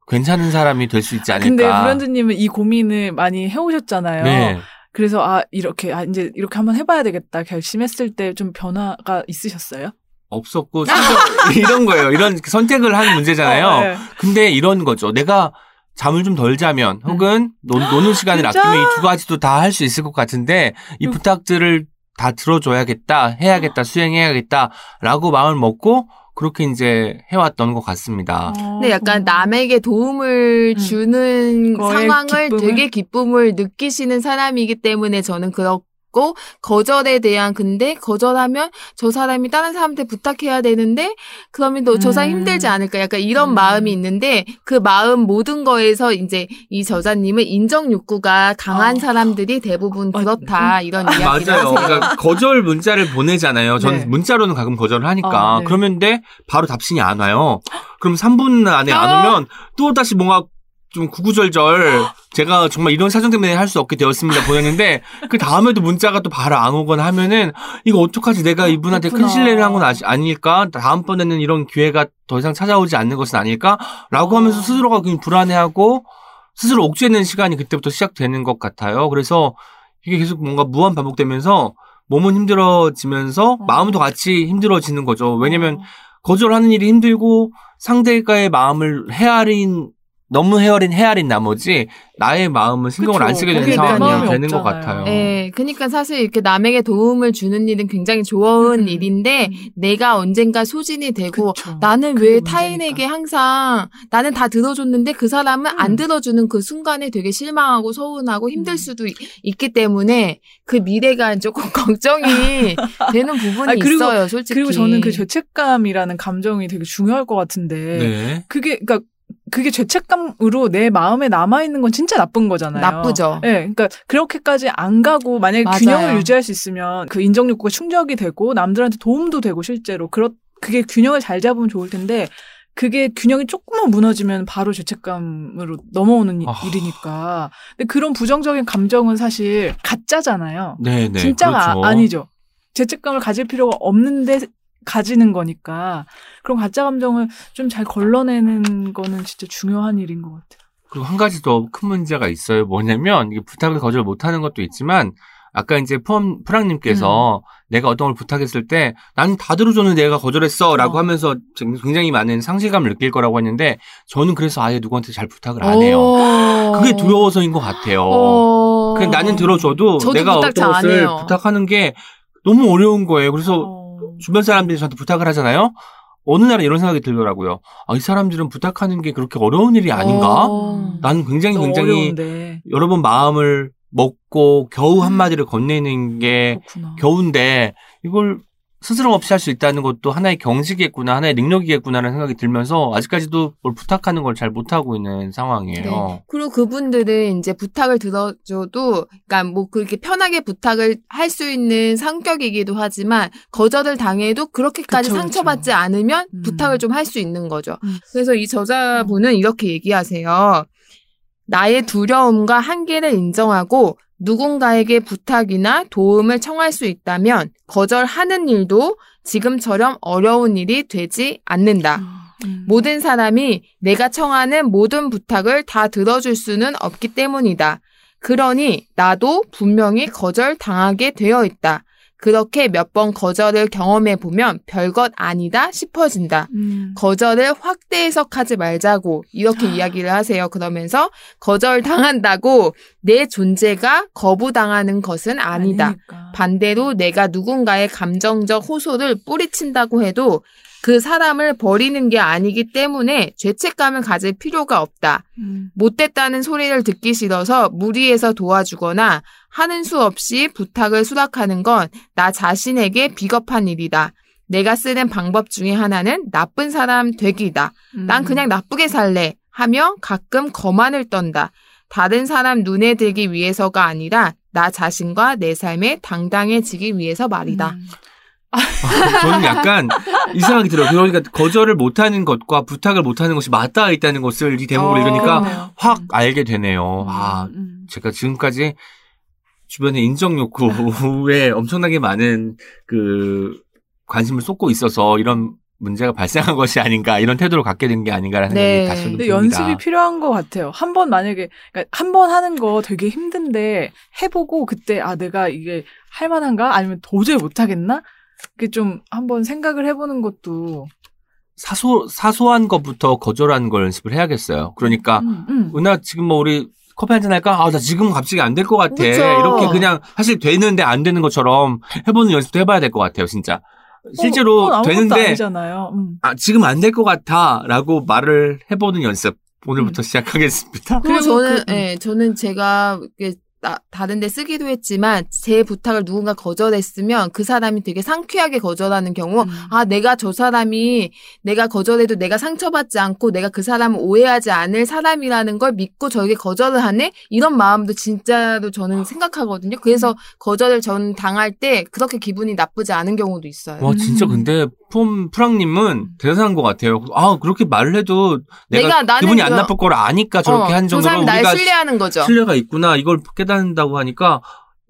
괜찮은 사람이 될 수 있지 않을까. 근데 브랜드님은 이 고민을 많이 해오셨잖아요. 네. 그래서 아 이렇게 아 이제 이렇게 한번 해봐야 되겠다 결심했을 때 좀 변화가 있으셨어요? 없었고 이런 거예요. 이런 선택을 하는 문제잖아요. 어, 네. 근데 이런 거죠. 내가 잠을 좀 덜 자면 혹은 노, 노는 시간을 음. 아끼면 이 두 가지도 다 할 수 있을 것 같은데 이 음. 부탁들을 다 들어줘야겠다, 해야겠다, 수행해야겠다라고 마음을 먹고 그렇게 이제 해왔던 것 같습니다. 근데 약간 남에게 도움을 음. 주는 상황을 기쁨을? 되게 기쁨을 느끼시는 사람이기 때문에 저는 그 렇고 거절에 대한 근데 거절하면 저 사람이 다른 사람한테 부탁해야 되는데 그러면 또저 사람 음. 힘들지 않을까 약간 이런 음. 마음이 있는데 그 마음 모든 거에서 이제 이 저자님은 인정 욕구가 강한 어. 사람들이 대부분 아, 그렇다 이런 이야기를 맞아요. 하세요. 그러니까 거절 문자를 보내잖아요. 저는 네. 문자로는 가끔 거절을 하니까. 어, 네. 그러면 데 바로 답신이 안 와요. 그럼 3분 안에 안 아. 오면 또 다시 뭔가 좀 구구절절 제가 정말 이런 사정 때문에 할 수 없게 되었습니다 보냈는데 그 다음에도 문자가 또 바로 안 오거나 하면은 이거 어떡하지 내가 이분한테 큰 그렇구나. 신뢰를 한 건 아닐까 다음번에는 이런 기회가 더 이상 찾아오지 않는 것은 아닐까라고 하면서 어. 스스로가 그냥 불안해하고 스스로 옥죄는 시간이 그때부터 시작되는 것 같아요 그래서 이게 계속 뭔가 무한 반복되면서 몸은 힘들어지면서 어. 마음도 같이 힘들어지는 거죠 왜냐면 어. 거절하는 일이 힘들고 상대가의 마음을 헤아린 너무 헤아린 헤아린 나머지 나의 마음은 신경을 안 그쵸. 쓰게 되는 상황이 되는 것 없잖아요. 같아요. 예, 그러니까 사실 이렇게 남에게 도움을 주는 일은 굉장히 좋은 음. 일인데 음. 내가 언젠가 소진이 되고 그쵸. 나는 왜 문제니까. 타인에게 항상 나는 다 들어줬는데 그 사람은 안 음. 들어주는 그 순간에 되게 실망하고 서운하고 힘들 음. 수도 있, 기 때문에 그 미래가 조금 걱정이 되는 부분이 아니, 그리고- 있어요, 솔직히. 그리고 저는 그 죄책감이라는 감정이 되게 중요할 것 같은데 네. 그게 그러니까 그게 죄책감으로 내 마음에 남아 있는 건 진짜 나쁜 거잖아요. 나쁘죠. 네, 그러니까 그렇게까지 안 가고 만약에 맞아요. 균형을 유지할 수 있으면 그 인정 욕구가 충족이 되고 남들한테 도움도 되고 실제로 그렇 그게 균형을 잘 잡으면 좋을 텐데 그게 균형이 조금만 무너지면 바로 죄책감으로 넘어오는 이- 아. 일이니까. 근데 그런 부정적인 감정은 사실 가짜잖아요. 네, 네. 진짜가 그렇죠. 아, 니죠 죄책감을 가질 필요가 없는데 가지는 거니까 그런 가짜 감정을 좀 잘 걸러내는 거는 진짜 중요한 일인 것 같아요. 그리고 한 가지 더 큰 문제가 있어요. 뭐냐면 부탁을 거절 못하는 것도 있지만 아까 이제 프랑님께서 음. 내가 어떤 걸 부탁했을 때 나는 다 들어줬는데 내가 거절했어라고 어. 하면서 굉장히 많은 상실감을 느낄 거라고 했는데 저는 그래서 아예 누구한테 잘 부탁을 안 해요. 오. 그게 두려워서인 것 같아요. 어. 그냥 나는 들어줘도 내가 어떤 것을. 부탁하는 게 너무 어려운 거예요. 그래서 어. 주변 사람들이 저한테 부탁을 하잖아요. 어느 날은 이런 생각이 들더라고요. 아, 이 사람들은 부탁하는 게 그렇게 어려운 일이 아닌가? 어. 나는 굉장히 굉장히 어려운데 여러 번 마음을 먹고 겨우 한마디를 건네는 게 그렇구나. 겨우인데 이걸 스스럼 없이 할 수 있다는 것도 하나의 경지겠구나, 하나의 능력이겠구나라는 생각이 들면서 아직까지도 뭘 부탁하는 걸 잘 못하고 있는 상황이에요. 네. 그리고 그분들은 이제 부탁을 들어줘도, 그러니까 뭐 그렇게 편하게 부탁을 할 수 있는 성격이기도 하지만 거절을 당해도 그렇게까지 그쵸, 상처받지 그쵸. 않으면 음. 부탁을 좀 할 수 있는 거죠. 음. 그래서 이 저자분은 이렇게 얘기하세요. 나의 두려움과 한계를 인정하고 누군가에게 부탁이나 도움을 청할 수 있다면 거절하는 일도 지금처럼 어려운 일이 되지 않는다. 음. 모든 사람이 내가 청하는 모든 부탁을 다 들어줄 수는 없기 때문이다. 그러니 나도 분명히 거절당하게 되어 있다. 그렇게 몇 번 거절을 경험해 보면 별것 아니다 싶어진다. 음. 거절을 확대 해석하지 말자고 이렇게 이야기를 하세요. 그러면서 거절 당한다고 내 존재가 거부당하는 것은 아니다. 아니니까. 반대로 내가 누군가의 감정적 호소를 뿌리친다고 해도 그 사람을 버리는 게 아니기 때문에 죄책감을 가질 필요가 없다. 음. 못됐다는 소리를 듣기 싫어서 무리해서 도와주거나 하는 수 없이 부탁을 수락하는 건 나 자신에게 비겁한 일이다. 내가 쓰는 방법 중에 하나는 나쁜 사람 되기다. 난 음. 그냥 나쁘게 살래 하며 가끔 거만을 떤다. 다른 사람 눈에 들기 위해서가 아니라 나 자신과 내 삶에 당당해지기 위해서 말이다. 음. 저는 약간 이 생각이 들어요. 그러니까 거절을 못하는 것과 부탁을 못하는 것이 맞닿아 있다는 것을 이 대목으로 어, 읽으니까 그러네요. 확 음. 알게 되네요. 아, 음. 제가 지금까지 주변의 인정 욕구에 엄청나게 많은 그 관심을 쏟고 있어서 이런 문제가 발생한 것이 아닌가 이런 태도를 갖게 된 게 아닌가라는 네. 생각이 다시 근데 듭니다. 연습이 필요한 것 같아요. 한 번 만약에 그러니까 한 번 하는 거 되게 힘든데 해보고 그때 아 내가 이게 할 만한가 아니면 도저히 못 하겠나 그게 좀 한번 생각을 해보는 것도 사소 사소한 것부터 거절하는 걸 연습을 해야겠어요. 그러니까 음, 음. 은하 지금 뭐 우리 커피 한잔 할까? 아, 나 지금 갑자기 안 될 것 같아. 그쵸. 이렇게 그냥 사실 되는데 안 되는 것처럼 해보는 연습도 해봐야 될 것 같아요, 진짜. 실제로 어, 되는데 아니잖아요. 음. 아, 지금 안 될 것 같아라고 말을 해보는 연습 오늘부터 시작하겠습니다. 그리고 저는, 그- 음. 예, 저는 제가 나- 다른 데 쓰기도 했지만 제 부탁을 누군가 거절했으면 그 사람이 되게 상쾌하게 거절하는 경우 음. 아 내가 저 사람이 내가 거절해도 내가 상처받지 않고 내가 그 사람을 오해하지 않을 사람이라는 걸 믿고 저에게 거절을 하네 이런 마음도 진짜로 저는 생각하거든요. 그래서 거절을 전 당할 때 그렇게 기분이 나쁘지 않은 경우도 있어요. 와, 진짜 음. 근데 폼 프랑님은 대단한 것 같아요. 아, 그렇게 말을 해도 내가, 내가 기분이 안 그- 나쁠 걸 아니까 저렇게 어, 한저 정도로 우리가 신뢰하는 거죠. 신뢰가 있구나 이걸 깨닫는다고 하니까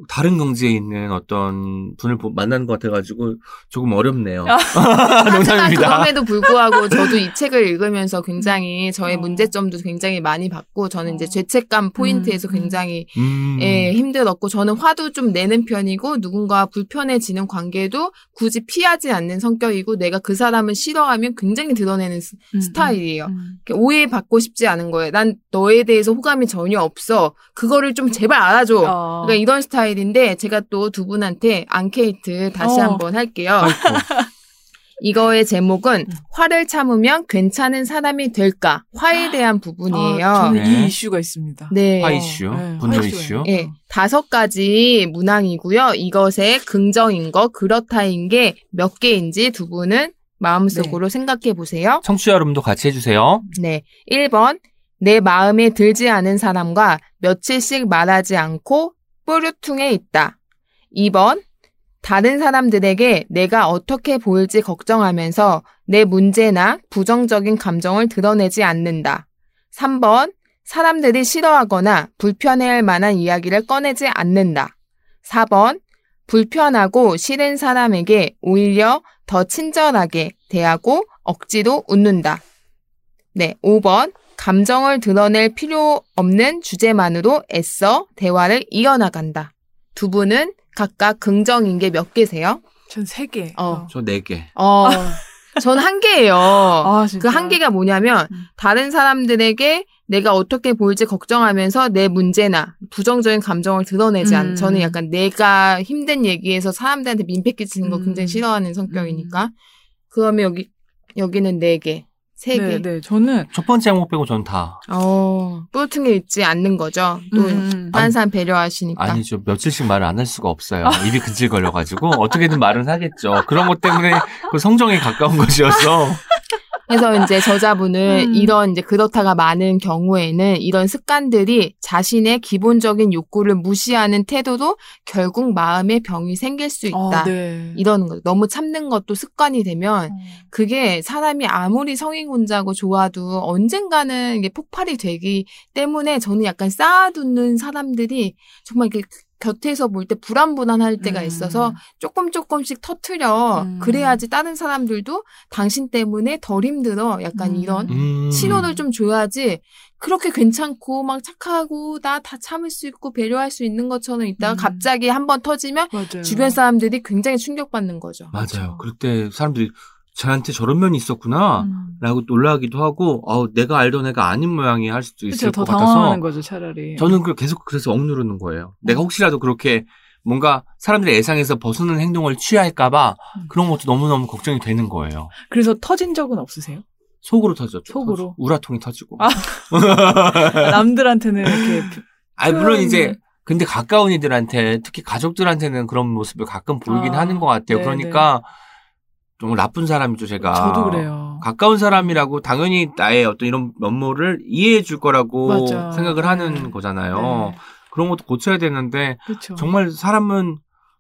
다른 경지에 있는 어떤 분을 보- 만나는 것 같아가지고 조금 어렵네요. 하지만 농담입니다. 그럼에도 불구하고 저도 이 책을 읽으면서 굉장히 저의 어. 문제점도 굉장히 많이 받고 저는 이제 어. 죄책감 포인트에서 음, 음. 굉장히 음. 예, 힘들었고 저는 화도 좀 내는 편이고 누군가 불편해지는 관계도 굳이 피하지 않는 성격이고 내가 그 사람을 싫어하면 굉장히 드러내는 스, 음, 스타일이에요. 음. 오해받고 싶지 않은 거예요. 난 너에 대해서 호감이 전혀 없어. 그거를 좀 제발 알아줘. 어. 그러니까 이런 스타일 인데 제가 또 두 분한테 앙케이트 다시 어. 한번 할게요. 이거의 제목은 음. 화를 참으면 괜찮은 사람이 될까? 화에 대한 부분이에요. 아, 저는 네. 이 이슈가 있습니다. 네. 화 이슈, 네, 분노 화 이슈. 예, 다섯 가지 문항이고요. 이것의 긍정인 거, 그렇다인 게 몇 개인지 두 분은 마음속으로 생각해 보세요. 청취자 여러분도 같이 해주세요. 네. 1번. 내 마음에 들지 않은 사람과 며칠씩 말하지 않고 뾰루퉁해 있다. 2번. 다른 사람들에게 내가 어떻게 보일지 걱정하면서 내 문제나 부정적인 감정을 드러내지 않는다. 3번. 사람들이 싫어하거나 불편해할 만한 이야기를 꺼내지 않는다. 4번. 불편하고 싫은 사람에게 오히려 더 친절하게 대하고 억지로 웃는다. 네, 5번. 감정을 드러낼 필요 없는 주제만으로 애써 대화를 이어나간다. 두 분은 각각 긍정인 게 몇 개세요? 전 세 개. 어. 저 네 개. 어, 전 한 개예요. 아, 진짜. 그한 개가 뭐냐면 음. 다른 사람들에게 내가 어떻게 보일지 걱정하면서 내 문제나 부정적인 감정을 드러내지 않. 음. 저는 약간 내가 힘든 얘기에서 사람들한테 민폐 끼치는 거 음. 굉장히 싫어하는 성격이니까. 그러면 여기 여기는 네 개, 세 개. 네, 네. 저는 첫 번째 항목 빼고 전 다. 어, 뿌듯게 있지 않는 거죠. 또 음, 다른 사람 배려하시니까. 아니죠. 며칠씩 말을 안 할 수가 없어요. 입이 근질거려가지고 어떻게든 말은 하겠죠. 그런 것 때문에 그 성정에 가까운 것이어서. 그래서 이제 저자분은 음. 이런 이제 그렇다가 많은 경우에는 이런 습관들이 자신의 기본적인 욕구를 무시하는 태도도 결국 마음의 병이 생길 수 있다. 어, 네. 이러는 거죠. 너무 참는 것도 습관이 되면 그게 사람이 아무리 성인 군자고 좋아도 언젠가는 이게 폭발이 되기 때문에 저는 약간 쌓아두는 사람들이 정말 이렇게 곁에서 볼 때 불안불안할 때가 음. 있어서 조금 조금씩 터트려 음. 그래야지 다른 사람들도 당신 때문에 덜 힘들어 약간 음. 이런 음. 신호를 좀 줘야지 그렇게 괜찮고 막 착하고 나 다 참을 수 있고 배려할 수 있는 것처럼 있다가 음. 갑자기 한번 터지면 맞아요. 주변 사람들이 굉장히 충격받는 거죠. 맞아요. 그럴 때 사람들이 저한테 저런 면이 있었구나. 음. 라고 놀라기도 하고, 어, 내가 알던 애가 아닌 모양이 할 수도 있을 그쵸, 더것 같아서. 거죠, 차라리. 저는 그 계속 그래서 억누르는 거예요. 내가 혹시라도 그렇게 뭔가 사람들의 예상에서 벗어나는 행동을 취할까봐 음. 그런 것도 너무너무 걱정이 되는 거예요. 그래서 터진 적은 없으세요? 속으로 터졌죠. 속으로? 우라통이 터지고. 아. 남들한테는 이렇게 아니, 물론 이제, 근데 가까운 이들한테, 특히 가족들한테는 그런 모습을 가끔 보이긴 아, 하는 것 같아요. 네네. 그러니까, 좀 나쁜 사람이죠, 제가. 저도 그래요. 가까운 사람이라고 당연히 나의 어떤 이런 면모를 이해해 줄 거라고 맞아. 생각을 하는 네. 거잖아요. 네. 그런 것도 고쳐야 되는데, 그렇죠. 정말 사람은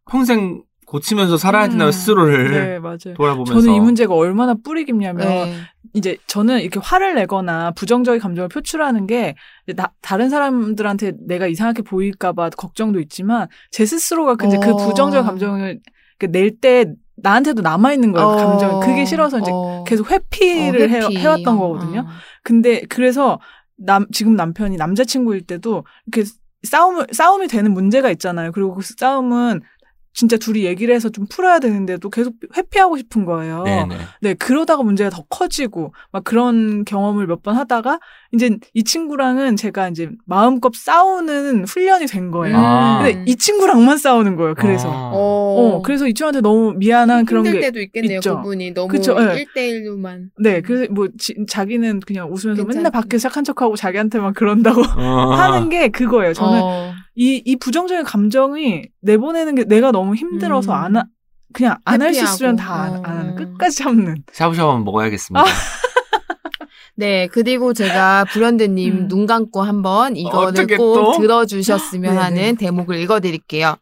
평생 고치면서 살아야 된다고 음. 스스로를 네, 맞아요. 돌아보면서. 저는 이 문제가 얼마나 뿌리 깊냐면 네. 이제 저는 이렇게 화를 내거나 부정적인 감정을 표출하는 게 이제 나- 다른 사람들한테 내가 이상하게 보일까봐 걱정도 있지만 제 스스로가 근데 그 어. 부정적 인 감정을 낼 때 나한테도 남아 있는 거예요. 그 감정 그게 싫어서 이제 어. 계속 회피를 어, 회피. 해, 해왔던 어, 거거든요. 어. 근데 그래서 남 지금 남편이 남자친구일 때도 이렇게 싸움을 싸움이 되는 문제가 있잖아요. 그리고 그 싸움은 진짜 둘이 얘기를 해서 좀 풀어야 되는데도 계속 회피하고 싶은 거예요. 네네. 네, 그러다가 문제가 더 커지고, 막 그런 경험을 몇 번 하다가, 이제 이 친구랑은 제가 이제 마음껏 싸우는 훈련이 된 거예요. 아. 근데 이 친구랑만 싸우는 거예요, 그래서. 아. 어, 그래서 이 친구한테 너무 미안한 그런 게. 때도 있겠네요. 있죠. 그분이 너무 그쵸, 예. 1대1로만. 네, 그래서 뭐, 지- 자기는 그냥 웃으면서 괜찮- 맨날 밖에서 착한 척하고 자기한테만 그런다고 어. 하는 게 그거예요. 저는 어. 이, 이 부정적인 감정이 내보내는 게 내가 너무 힘들어서 음. 안, 하, 그냥 안 할 수 있으면. 다 안, 안 하는, 어. 끝까지 참는. 샤브샤브 한번 먹어야겠습니다. 네, 그리고 제가 불현듯님 음. 눈 감고 한번 이거를 꼭 또? 들어주셨으면 네네. 하는 대목을 읽어드릴게요.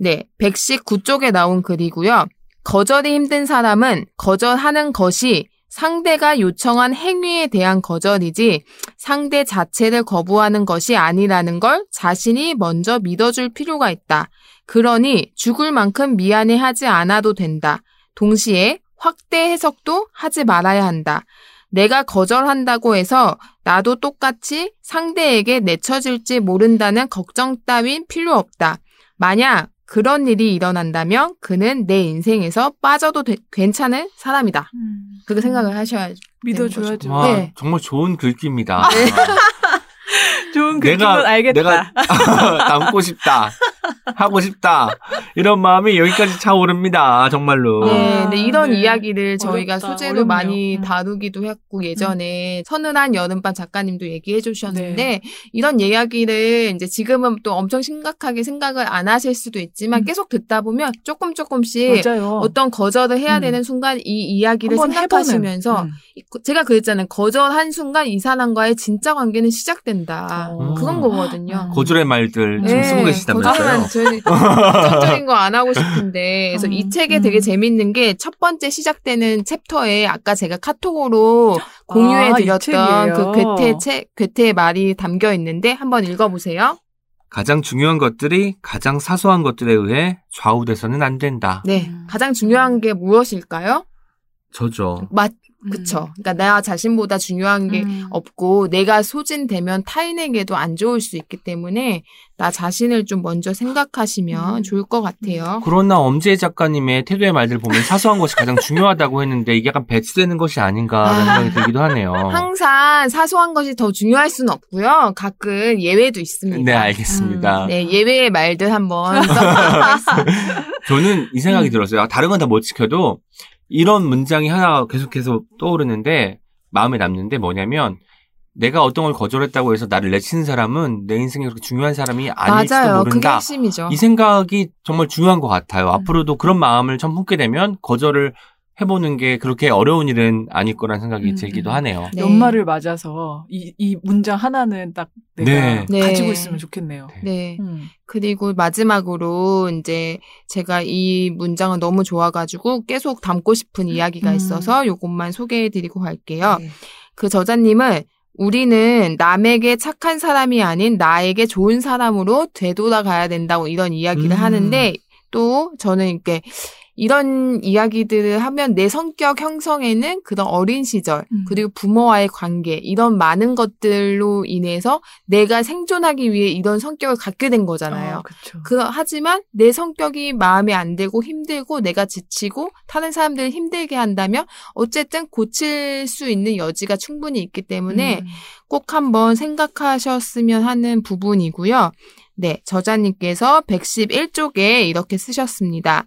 네, 119쪽에 나온 글이고요. 거절이 힘든 사람은 거절하는 것이 상대가 요청한 행위에 대한 거절이지 상대 자체를 거부하는 것이 아니라는 걸 자신이 먼저 믿어줄 필요가 있다. 그러니 죽을 만큼 미안해 하지 않아도 된다. 동시에 확대 해석도 하지 말아야 한다. 내가 거절한다고 해서 나도 똑같이 상대에게 내쳐질지 모른다는 걱정 따윈 필요 없다. 만약 그런 일이 일어난다면 그는 내 인생에서 빠져도 되- 괜찮은 사람이다. 그렇게 생각을 하셔야죠. 믿어줘야죠. 와, 네. 정말 좋은 글귀입니다. 좋은 글귀면 알겠다. 내가 담고 싶다. 하고 싶다. 이런 마음이 여기까지 차오릅니다. 정말로. 네, 아, 근데 이런 네. 이야기를 저희가 어렵다, 소재로 어렵네요. 많이 음. 다루기도 했고 예전에 서늘한 여름밤 작가님도 얘기해 주셨는데 네. 이런 이야기를 이제 지금은 또 엄청 심각하게 생각을 안 하실 수도 있지만 음. 계속 듣다 보면 조금 조금씩 맞아요. 어떤 거절을 해야 음. 되는 순간 이 이야기를 생각하시면서. 음. 제가 그랬잖아요. 거절한 순간 이 사람과의 진짜 관계는 시작된다. 어. 그건 거거든요. 음. 고졸의 말들 지금 네, 쓰고 계시다면서요? 부정적인 거 안 하고 싶은데 그래서 음, 이 책에 음. 되게 재밌는 게 첫 번째 시작되는 챕터에 아까 제가 카톡으로 공유해 아, 드렸던. 그 괴테 책 괴테의 말이 담겨 있는데 한번 읽어 보세요. 가장 중요한 것들이 가장 사소한 것들에 의해 좌우돼서는 안 된다. 네. 음. 가장 중요한 게 무엇일까요? 저죠. 맞, 그쵸. 그러니까 나 자신보다 중요한 게 음. 없고 내가 소진되면 타인에게도 안 좋을 수 있기 때문에 나 자신을 좀 먼저 생각하시면 음. 좋을 것 같아요. 그러나 엄지혜 작가님의 태도의 말들 보면 사소한 것이 가장 중요하다고 했는데 이게 약간 배치되는 것이 아닌가라는 아. 생각이 들기도 하네요. 항상 사소한 것이 더 중요할 수는 없고요. 가끔 예외도 있습니다. 네, 알겠습니다. 네, 예외의 말들 한번 써보겠습니다. 저는 이 생각이 음. 들었어요. 아, 다른 건 다 못 지켜도 이런 문장이 하나 계속해서 떠오르는데 마음에 남는데 뭐냐면 내가 어떤 걸 거절했다고 해서 나를 내치는 사람은 내 인생에 그렇게 중요한 사람이 아닐지도 맞아요. 그게 모른다. 핵심이죠. 이 생각이 정말 중요한 것 같아요. 음. 앞으로도 그런 마음을 처음 품게 되면 거절을 해보는 게 그렇게 어려운 일은 아닐 거란 생각이 음, 들기도 음. 하네요. 네. 연말을 맞아서 이, 이 문장 하나는 딱 내가 네. 네. 가지고 있으면 좋겠네요. 네. 음. 그리고 마지막으로 이제 제가 이 문장을 너무 좋아가지고 계속 담고 싶은 이야기가 음. 있어서 요것만 소개해드리고 갈게요. 네. 그 저자님은 우리는 남에게 착한 사람이 아닌 나에게 좋은 사람으로 되돌아가야 된다고 이런 이야기를 음. 하는데 또 저는 이렇게 이런 이야기들을 하면 내 성격 형성에는 그런 어린 시절 음. 그리고 부모와의 관계 이런 많은 것들로 인해서 내가 생존하기 위해 이런 성격을 갖게 된 거잖아요. 어. 그 하지만 내 성격이 마음에 안 들고 힘들고 내가 지치고 다른 사람들을 힘들게 한다면 어쨌든 고칠 수 있는 여지가 충분히 있기 때문에 음. 꼭 한번 생각하셨으면 하는 부분이고요. 네, 저자님께서 111쪽에 이렇게 쓰셨습니다.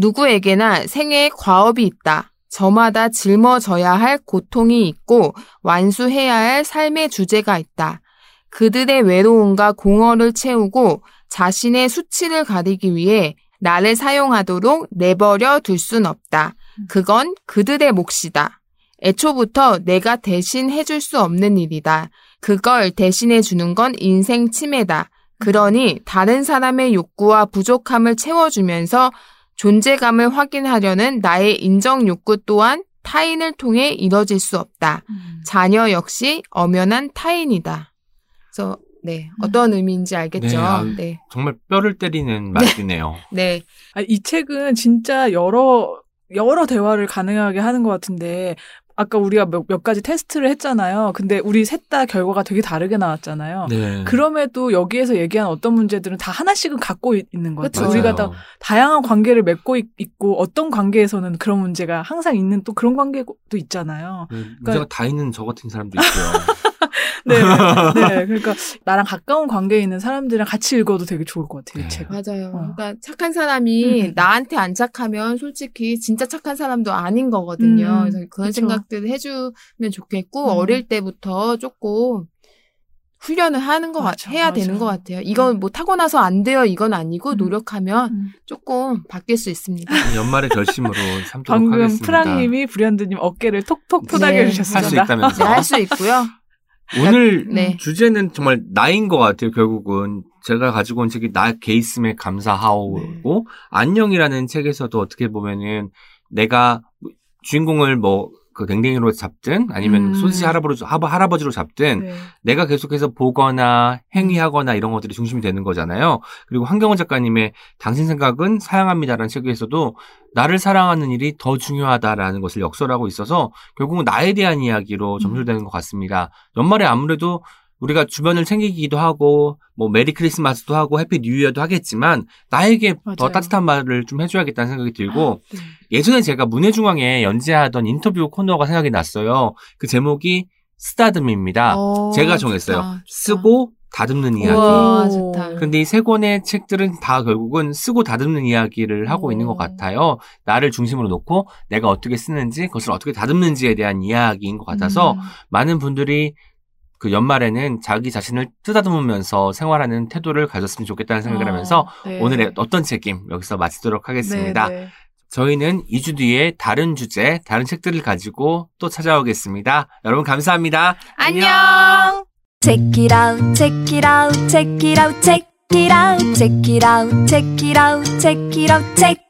누구에게나 생애에 과업이 있다. 저마다 짊어져야 할 고통이 있고 완수해야 할 삶의 주제가 있다. 그들의 외로움과 공허를 채우고 자신의 수치를 가리기 위해 나를 사용하도록 내버려 둘 순 없다. 그건 그들의 몫이다. 애초부터 내가 대신 해줄 수 없는 일이다. 그걸 대신해 주는 건 인생 침해다. 그러니 다른 사람의 욕구와 부족함을 채워주면서 존재감을 확인하려는 나의 인정 욕구 또한 타인을 통해 이뤄질 수 없다. 음. 자녀 역시 엄연한 타인이다. 그래서 네 어떤 의미인지 알겠죠? 네, 아유. 네, 정말 뼈를 때리는 말이네요. 네, 아, 이 책은 진짜 여러 여러 대화를 가능하게 하는 것 같은데 아까 우리가 몇, 몇 가지 테스트를 했잖아요. 근데 우리 셋 다 결과가 되게 다르게 나왔잖아요. 네. 그럼에도 여기에서 얘기한 어떤 문제들은 다 하나씩은 갖고 있- 것 같아요. 그쵸. 우리가. 다 다양한 관계를 맺고 있, 고 어떤 관계에서는 그런 문제가 항상 있는 또 그런 관계도 있잖아요. 네, 문제가 다 있는 저 같은 사람도 있고요. 네, 네. 그러니까 나랑 가까운 관계에 있는 사람들이랑 같이 읽어도 되게 좋을 것 같아요. 이 네. 책. 맞아요. 어. 그러니까 착한 사람이 음. 나한테 안 착하면 솔직히 진짜 착한 사람도 아닌 거거든요. 음, 그래서 그런 그쵸. 생각들을 해주면 좋겠고 음. 어릴 때부터 조금 훈련을 하는 거 맞아, 해야 맞아. 되는 것 같아요. 이건 뭐 타고나서 안 돼요. 이건 아니고 음. 노력하면 음. 조금 바뀔 수 있습니다. 연말의 결심으로 삼도록 방금 하겠습니다. 프랑님이 불현드님 어깨를 톡톡 토닥여 네, 할 주셨습니다. 수 있다면서. 네, 할수 있고요. 오늘 네. 주제는 정말 나인 것 같아요, 결국은. 제가 가지고 온 책이 나 게있음에 감사하오고, 안녕이라는 책에서도 어떻게 보면은 내가 주인공을 뭐, 그 댕댕이로 잡든 아니면 음. 소시 할아버지, 하- 할아버지로 잡든 네. 내가 계속해서 보거나 행위하거나 이런 것들이 중심이 되는 거잖아요. 그리고 한경은 작가님의 당신 생각은 사양합니다라는 책에서도 나를 사랑하는 일이 더 중요하다라는 것을 역설하고 있어서 결국은 나에 대한 이야기로 점철되는 것 같습니다. 연말에 아무래도 우리가 주변을 챙기기도 하고 뭐 Merry Christmas도 하고 Happy New Year도 하겠지만 나에게 더 맞아요. 따뜻한 말을 좀 해줘야겠다는 생각이 들고 네. 예전에 제가 문해중앙에 연재하던 인터뷰 코너가 생각이 났어요. 그 제목이 쓰다듬입니다. 어, 제가 정했어요. 좋다, 좋다. 쓰고 다듬는 이야기. 우와, 오. 근데 이 세 권의 책들은 다 결국은 쓰고 다듬는 이야기를 하고 오. 있는 것 같아요. 나를 중심으로 놓고 내가 어떻게 쓰는지 그것을 어떻게 다듬는지에 대한 이야기인 것 같아서 음. 많은 분들이 그 연말에는 자기 자신을 쓰다듬으면서 생활하는 태도를 가졌으면 좋겠다는 생각을 어, 하면서 네. 오늘의 어떤 책임 여기서 마치도록 하겠습니다. 네, 네. 저희는 2주 뒤에 다른 주제, 다른 책들을 가지고 또 찾아오겠습니다. 여러분 감사합니다. 안녕. Check it out, check it out, check it out, check it out, check it out, check it out, check it out, check.